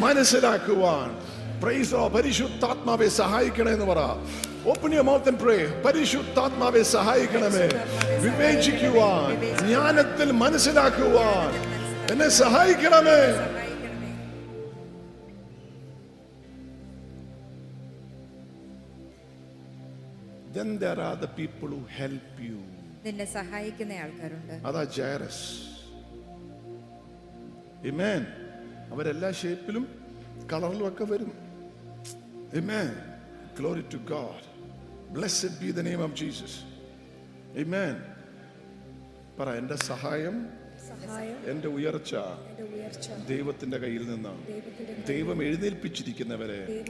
Speaker 2: മനസ്സിലാക്കുവാൻ. പ്രൈസ് പരിശുദ്ധാത്മാവെ സഹായിക്കണേ എന്ന് പറ. Open your mouth and pray പരിശുദ്ധാത്മാവെ സഹായിക്കണമേ. വിവേചിക്കുവാൻ. ജ്ഞാനത്തിൽ മനസ്സിലാക്കുവാൻ. എന്നെ സഹായിക്കണമേ. Then there are the people who help you.
Speaker 3: നിന്നെ സഹായിക്കുന്ന ആൾക്കാരുണ്ട്.
Speaker 2: അതാ ജയറസ് ഇമേൻ അവരെല്ലാ ഷേപ്പിലും കളറിലും ഒക്കെ വരും amen glory to God blessed be the name of Jesus amen പറ എന്റെ സഹായം
Speaker 4: എന്റെ ഉയർച്ച
Speaker 2: ദൈവത്തിന്റെ കയ്യിൽ
Speaker 4: നിന്ന്
Speaker 2: ദൈവം എഴുന്നേൽപ്പിച്ചിരിക്കുന്നവരെ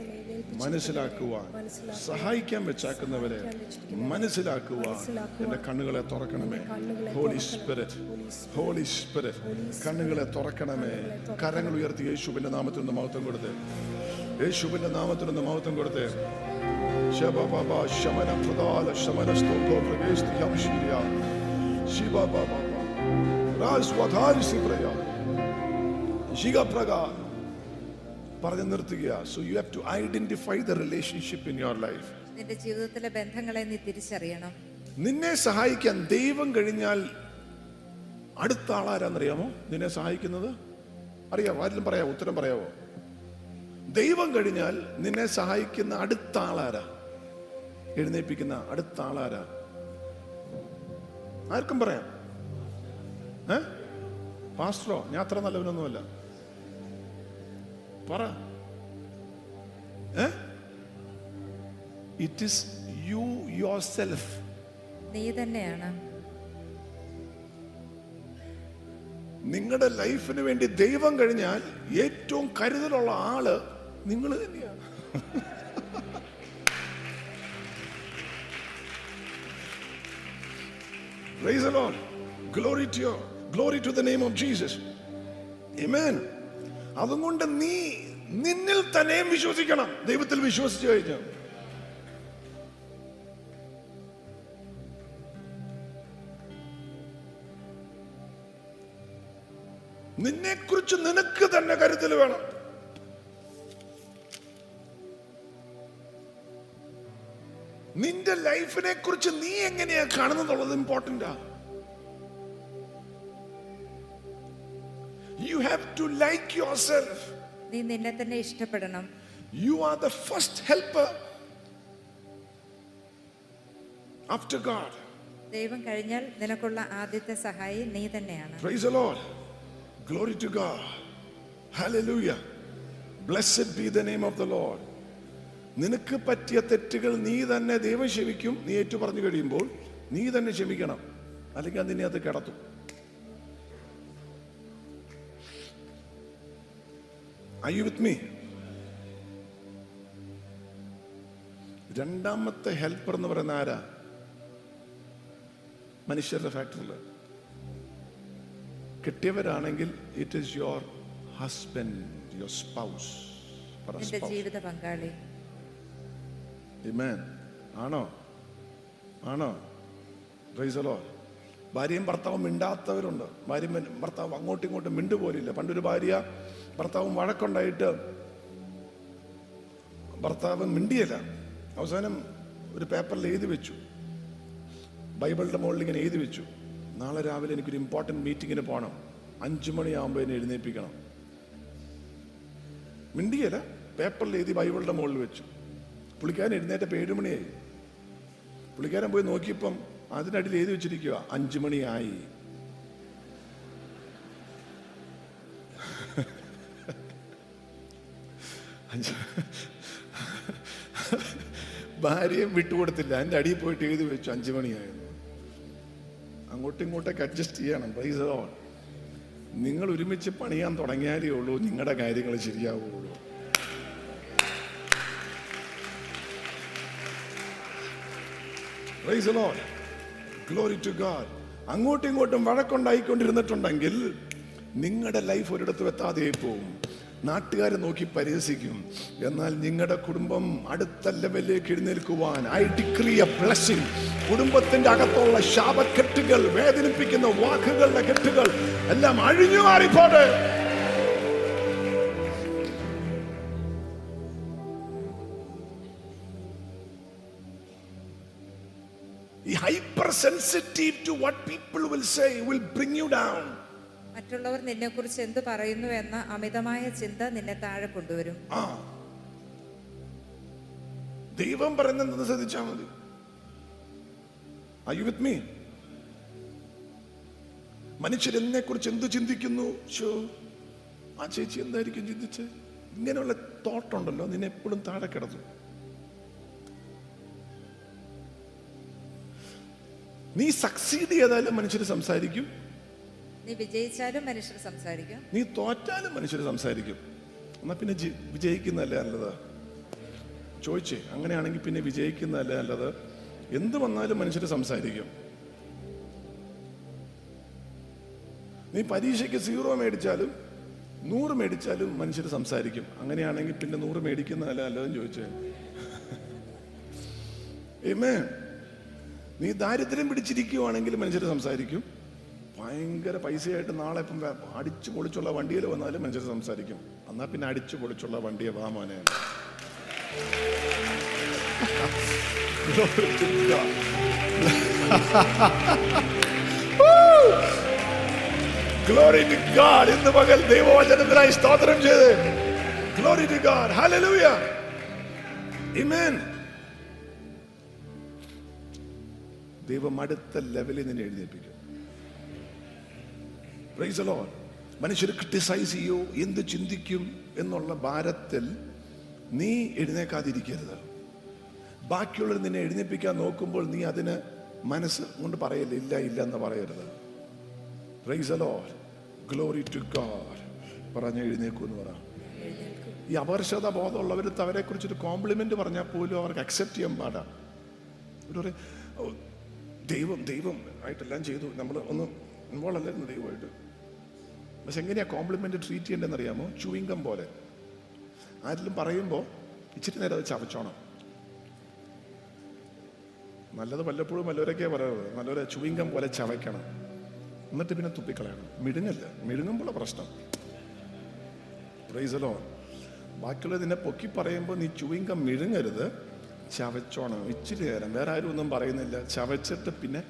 Speaker 2: മനസ്സിലാക്കുവാൻ സഹായിക്കാൻ വെച്ചാക്കുന്നവരെ മനസ്സിലാക്കുവാൻ എന്റെ കണ്ണുകളെ തുറക്കണമേ. ഹോളി സ്പിരിറ്റ് ഹോളി സ്പിരിറ്റ് കണ്ണുകളെ തുറക്കണമേ. കരങ്ങൾ ഉയർത്തി യേശുവിന്റെ നാമത്തിൽ നിന്ന് മഹത്വം കൊടുത്ത്. യേശുവിന്റെ നാമത്തിൽ നിന്ന് മഹത്വം കൊടുത്ത്. ശബബബ ശമന പ്രദാല ശമന സ്തോത്രോ സിപ്രയ ശിഖപ്രകാർ പറഞ്ഞു നിർത്തുക so you have to identify the relationship in your life
Speaker 3: നിന്റെ ജീവിതത്തിലെ ബന്ധങ്ങളെ നീ തിരിച്ചറിയണം.
Speaker 2: നിന്നെ സഹായിക്കാൻ ദൈവം കഴിഞ്ഞാൽ അടുത്ത ആളാരാന്നറിയാമോ? നിന്നെ സഹായിക്കുന്നത്? അറിയാമോ ആരെങ്കിലും പറയാമോ ഉത്തരം പറയാമോ ദൈവം കഴിഞ്ഞാൽ നിന്നെ സഹായിക്കുന്ന അടുത്ത ആളാരാ? എഴുന്നേൽപ്പിക്കുന്ന അടുത്ത ആളാരാ? ആർക്കും പറയാം. ഏ? പാസ്റ്ററോ ഞാൻ അത്ര നല്ലവനൊന്നുമല്ല. പറ. It is you yourself
Speaker 3: നീ തന്നെയാണ്.
Speaker 2: നിങ്ങളുടെ ലൈഫിന് വേണ്ടി ദൈവം കഴിഞ്ഞാൽ ഏറ്റവും കരുതലുള്ള ആൾ നിങ്ങൾ തന്നെയാണ്. Praise the Lord. Glory to you. Glory to the name of Jesus Amen. അതുകൊണ്ട് നീ നിന്നിൽ തന്നെയും വിശ്വസിക്കണം. ദൈവത്തിൽ വിശ്വസിച്ചു കഴിഞ്ഞു നിന്നെക്കുറിച്ച് നിനക്ക് തന്നെ കരുതൽ വേണം. നിന്റെ ലൈഫിനെ കുറിച്ച് നീ എങ്ങനെയാ കാണുന്നതുള്ളത് ഇമ്പോർട്ടന്റാ have to like yourself
Speaker 3: നീ നിന്നെ തന്നെ ഇഷ്ടപ്പെടണം
Speaker 2: you are the first helper after God
Speaker 3: ദൈവം കഴിഞ്ഞാൽ നിനക്കുള്ള ആദ്യത്തെ സഹായി നീ തന്നെയാണ്
Speaker 2: Praise the Lord. Glory to God. Hallelujah. Blessed be the name of the Lord. നിനക്ക് പറ്റിയ തെറ്റുകൾ നീ തന്നെ ദൈവം ക്ഷമിക്കും നീ ഏറ്റു പറഞ്ഞു കഴിയുമ്പോൾ നീ തന്നെ ക്ഷമിക്കണം അല്ലെങ്കിൽ അത് നിന്നെ അത് കിടത്തും Are യു വിത്ത് മീ രണ്ടാമത്തെ ഹെൽപ്പർ എന്ന് പറയുന്ന ആരാ? മനുഷ്യരുടെ ഫാക്ടറിയിൽ കിട്ടിയവരാണെങ്കിൽ it is your husband your
Speaker 3: spouse ജീവിത പങ്കാളി.
Speaker 2: ആണോ? ആണോ? റൈസലോ ഭാര്യയും ഭർത്താവും മിണ്ടാത്തവരുണ്ട്. ഭാര്യയും ഭർത്താവ് അങ്ങോട്ടും ഇങ്ങോട്ടും മിണ്ടുപോലില്ല. പണ്ടൊരു ഭാര്യ ഭർത്താവും വഴക്കുണ്ടായിട്ട് ഭർത്താവ് മിണ്ടിയല്ല. അവസാനം ഒരു പേപ്പറിൽ എഴുതി വെച്ചു. ബൈബിളിന്റെ മുകളിൽ ഇങ്ങനെ എഴുതി വെച്ചു. നാളെ രാവിലെ എനിക്കൊരു ഇമ്പോർട്ടന്റ് മീറ്റിങ്ങിന് പോകണം അഞ്ചു മണിയാകുമ്പോൾ എന്നെ എഴുന്നേൽപ്പിക്കണം. മിണ്ടിയല്ല. പേപ്പറിൽ എഴുതി ബൈബിളിന്റെ മുകളിൽ വെച്ചു. പുള്ളിക്കാരൻ എഴുന്നേറ്റപ്പോൾ ഏഴുമണിയായി പുള്ളിക്കാരൻ പോയി നോക്കിയപ്പം അതിനടിയിൽ എഴുതി വെച്ചിരിക്കുക അഞ്ചു മണിയായി. ഭാര്യയും വിട്ടുകൊടുത്തില്ല. എന്റെ അടിയിൽ പോയിട്ട് എഴുതി വെച്ചു. അഞ്ചു മണിയായിരുന്നു. അങ്ങോട്ടും ഇങ്ങോട്ടൊക്കെ അഡ്ജസ്റ്റ് ചെയ്യണം. പ്രൈസ് ഓൺ നിങ്ങൾ ഒരുമിച്ച് പണിയാൻ തുടങ്ങിയാലേ ഉള്ളൂ. നിങ്ങളുടെ കാര്യങ്ങൾ ശരിയാവുള്ളൂ. Praise Lord glory to God. അങ്ങോട്ടും ഇങ്ങോട്ടും വഴക്കുണ്ടായിക്കൊണ്ടിരുന്നിട്ടുണ്ടെങ്കിൽ നിങ്ങളുടെ ലൈഫ് ഒരിടത്തും എത്താതെ പോവും. നാട്ടുകാരെ നോക്കി പരിഹസിക്കും. എന്നാൽ നിങ്ങളുടെ കുടുംബം അടുത്ത ലെവലിലേക്ക് എഴുന്നേൽക്കുവാൻ ഐ ഡിക്രി എ ബ്ലെസ്സിംഗ് കുടുംബത്തിന്റെ അകത്തുള്ള ശാപക്കെട്ടുകൾ വേദനിപ്പിക്കുന്ന വാക്കുകളുടെ കെട്ടുകൾ എല്ലാം അഴിഞ്ഞു മാറിപ്പോട്ടെ. ഈ hypersensitive to what people will say will bring you down
Speaker 3: മറ്റുള്ളവർ നിന്നെക്കുറിച്ച് എന്ത് പറയുന്നു എന്ന അമിതമായ ചിന്ത നിന്നെ താഴെ കൊണ്ടുവരും.
Speaker 2: ആ. ദൈവം പറയുന്നത് ശ്രദ്ധിച്ചാൽ മതി. ഐ വിത്ത് മീ എന്നെ കുറിച്ച് എന്ത് ചിന്തിക്കുന്നു? ഷോ ആ ചേച്ചി എന്തായിരിക്കും ചിന്തിച്ച്? ഇങ്ങനെയുള്ള തോട്ടുണ്ടല്ലോ നിന്നെ എപ്പോഴും താഴെ കിടന്നു. നീ സക്സീഡ് ചെയ്താലും മനുഷ്യർ സംസാരിക്കും.
Speaker 3: നീ വിജയിച്ചാലും മനുഷ്യർ സംസാരിക്കും.
Speaker 2: നീ തോറ്റാലും മനുഷ്യർ സംസാരിക്കും. എന്നാ പിന്നെ വിജയിക്കുന്നല്ലേ നല്ലത്? ചോദിച്ചേ അങ്ങനെയാണെങ്കിൽ പിന്നെ വിജയിക്കുന്നതല്ലേ നല്ലത്? എന്ത് വന്നാലും മനുഷ്യർ സംസാരിക്കും. നീ പരീക്ഷയ്ക്ക് സീറോ മേടിച്ചാലും നൂറ് മേടിച്ചാലും മനുഷ്യർ സംസാരിക്കും. അങ്ങനെയാണെങ്കിൽ പിന്നെ നൂറ് മേടിക്കുന്നതല്ല നല്ലതെന്ന് ചോദിച്ചേ. ഏമേ നീ ദാരിദ്ര്യം പിടിച്ചിരിക്കുവാണെങ്കിൽ മനുഷ്യർ സംസാരിക്കും. ഭയങ്കര പൈസയായിട്ട് നാളെ ഇപ്പം അടിച്ചു പൊളിച്ചുള്ള വണ്ടിയിൽ വന്നാലും മനുഷ്യർ സംസാരിക്കും. എന്നാ പിന്നെ അടിച്ചു പൊളിച്ചുള്ള വണ്ടിയെ വാ മോനെ. Glory to God. ഇന്ന് പകൽ ദൈവവചനത്തിനായി സ്തോത്രം ചെയ്ത്. ഗ്ലോറി ടു ഗാഡ് ഹല്ലേലൂയ ആമേൻ ദൈവം അടുത്ത ലെവലിൽ നിന്നെ എഴുന്നേൽപ്പിക്കും. The Lord. മനുഷ്യർ ക്രിട്ടിസൈസ് ചെയ്യോ? എന്ത് ചിന്തിക്കും? എന്നുള്ള ഭാരത്തിൽ നീ എഴുന്നേക്കാതിരിക്കരുത്. ബാക്കിയുള്ളവർ നിന്നെ എഴുന്നേപ്പിക്കാൻ നോക്കുമ്പോൾ നീ അതിന് മനസ്സ് കൊണ്ട് പറയല്ല ഇല്ല ഇല്ല എന്ന് പറയരുത്. Praise the glory to God. പറഞ്ഞ് എഴുന്നേക്കൂ എന്ന് പറ. ഈ അപർശത ബോധമുള്ളവർ അവരെ കുറിച്ചൊരു കോംപ്ലിമെന്റ് പറഞ്ഞാൽ പോലും അവർക്ക് അക്സെപ്റ്റ് ചെയ്യാൻ പാടാ. ദൈവം ദൈവം ആയിട്ടെല്ലാം ചെയ്തു. നമ്മൾ ഒന്ന് ഇൻവോൾവ് അല്ലായിരുന്നു ദൈവമായിട്ട്. പക്ഷെ എങ്ങനെയാ കോംപ്ലിമെന്റ് ട്രീറ്റ് ചെയ്യേണ്ടതെന്ന് അറിയാമോ? ചൂയിങ്കം പോലെ. ആരെങ്കിലും പറയുമ്പോൾ ഇച്ചിരി നേരം അത് ചവച്ചോണം. നല്ലത് വല്ലപ്പോഴും വല്ലവരൊക്കെ പറയുന്നത് നല്ലവരെ ചുവിങ്കം പോലെ ചവയ്ക്കണം. എന്നിട്ട് പിന്നെ തുപ്പിക്കളയണം. മിഴുങ്ങല്ല മിഴുങ്ങുമ്പോൾ പ്രശ്നം. പ്രൈസലോ ബാക്കിയുള്ള നിന്നെ പൊക്കി പറയുമ്പോൾ നീ ചുവിങ്കം മിഴുങ്ങരുത് ചവച്ചോണം. ഇച്ചിരി നേരം. വേറെ ആരും ഒന്നും പറയുന്നില്ല. ചവച്ചിട്ട് പിന്നെ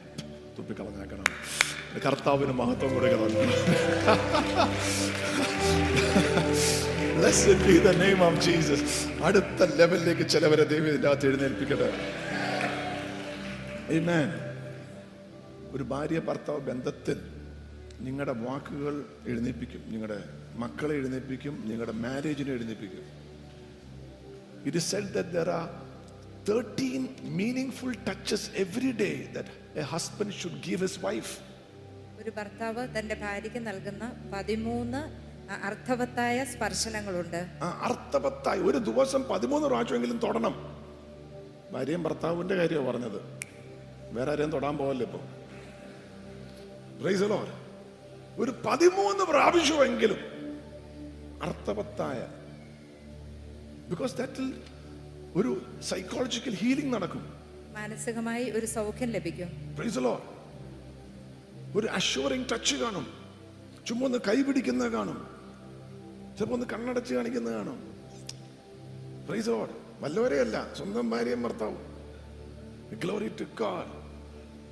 Speaker 2: തുപ്പിക്കളഞ്ഞേക്കണം. കർത്താവിന് മഹത്വം കൊടുക്കണം. Jesus. അടുത്ത ലെവലിലേക്ക് ചിലവരെ ദൈവം ഇതിന്റെ അകത്ത് എഴുന്നേൽപ്പിക്കട്ടെ. ഒരു ഭാര്യ ഭർത്താവ് ബന്ധത്തിൽ നിങ്ങളുടെ വാക്കുകൾ എഴുന്നേൽപ്പിക്കും. നിങ്ങളുടെ മക്കളെ എഴുന്നേൽപ്പിക്കും. നിങ്ങളുടെ മാരേജിനെ എഴുന്നേൽപ്പിക്കും. It is said there are thirteen meaning touches every day that a husband should give his wife
Speaker 3: ഒരു ഭർത്താവ് തന്റെ ഭാര്യയ്ക്ക് നൽകുന്ന പതിമൂന്ന് അർത്ഥവത്തായ സ്പർശനങ്ങളുണ്ട്.
Speaker 2: അർത്ഥവത്തായ അർത്ഥവത്തായി ഒരു ദിവസം പതിമൂന്ന് പ്രാവശ്യമെങ്കിലും തൊടണം. ഭാര്യയും ഭർത്താവിന്റെ കാര്യമാണ് പറഞ്ഞത്. വേറെ ആരെയും തൊടാൻ പോകല്ലോ ഇപ്പൊ? Lord. ഒരു പതിമൂന്ന് പ്രാവശ്യമെങ്കിലും അർത്ഥവത്തായ ബിക്കോസ് ദാറ്റിൽ ഒരു സൈക്കോളജിക്കൽ ഹീലിംഗ് നടക്കും.
Speaker 3: മാനസികമായി ഒരു സൗഖ്യം ലഭിക്കും.
Speaker 2: Praise the Lord. ഒരു അഷ്യൂറിംഗ് ടച്ച് കാണും. ചുമ്മാ ഒന്ന് കൈ പിടിക്കുന്നത് കാണും. ചിലപ്പോ ഒന്ന് കണ്ണടച്ച് കാണിക്കുന്നത് കാണും. പ്രൈസ് വല്ലവരെ വല്ലവരെയല്ല സ്വന്തം ഭാര്യയും ഭർത്താവും. ഗ്ലോറി ടു ഗോഡ്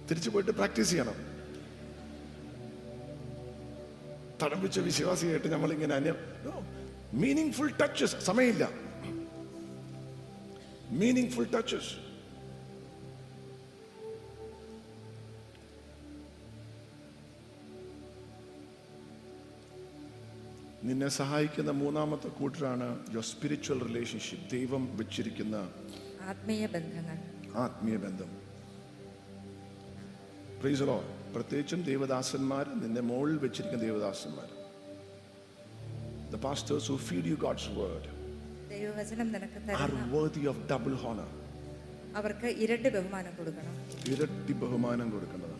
Speaker 2: തിരിച്ചു പോയിട്ട് പ്രാക്ടീസ് ചെയ്യണം. തടംപിച്ച വിശ്വാസിയായിട്ട് നമ്മളിങ്ങനെ അന്യം മീനിങ് ഫുൾ ടച്ച് സമയമില്ല. Meaning touches. നിന്നെ സഹായിക്കുന്ന മൂന്നാമത്തെ കൂട്ടരാണ് യുവർ സ്പിരിച്വൽ റിലേഷൻഷിപ്പ് ദൈവം വെച്ചിരിക്കുന്ന
Speaker 3: ആത്മീയ ബന്ധങ്ങൾ.
Speaker 2: ആത്മീയ ബന്ധം. പ്രീസലോ പ്രത്യേകിച്ചും ദേവദാസന്മാർ നിന്റെ മുകളിൽ വെച്ചിരിക്കുന്ന ദേവദാസന്മാർ. The pastors who feed you God's word
Speaker 3: ദൈവവചനം നിനക്ക് തരുന്ന അവർക്ക് ഇരട്ടി ബഹുമാനം കൊടുക്കണം.
Speaker 2: ഇരട്ടി ബഹുമാനം കൊടുക്കുന്നതാണ്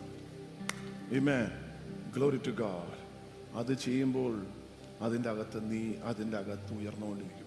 Speaker 2: Amen. Glory to God. അത് ചെയ്യുമ്പോൾ അതിന്റെ അകത്ത് നീ അതിന്റെ അകത്ത് ഉയർന്നുകൊണ്ടിരിക്കും.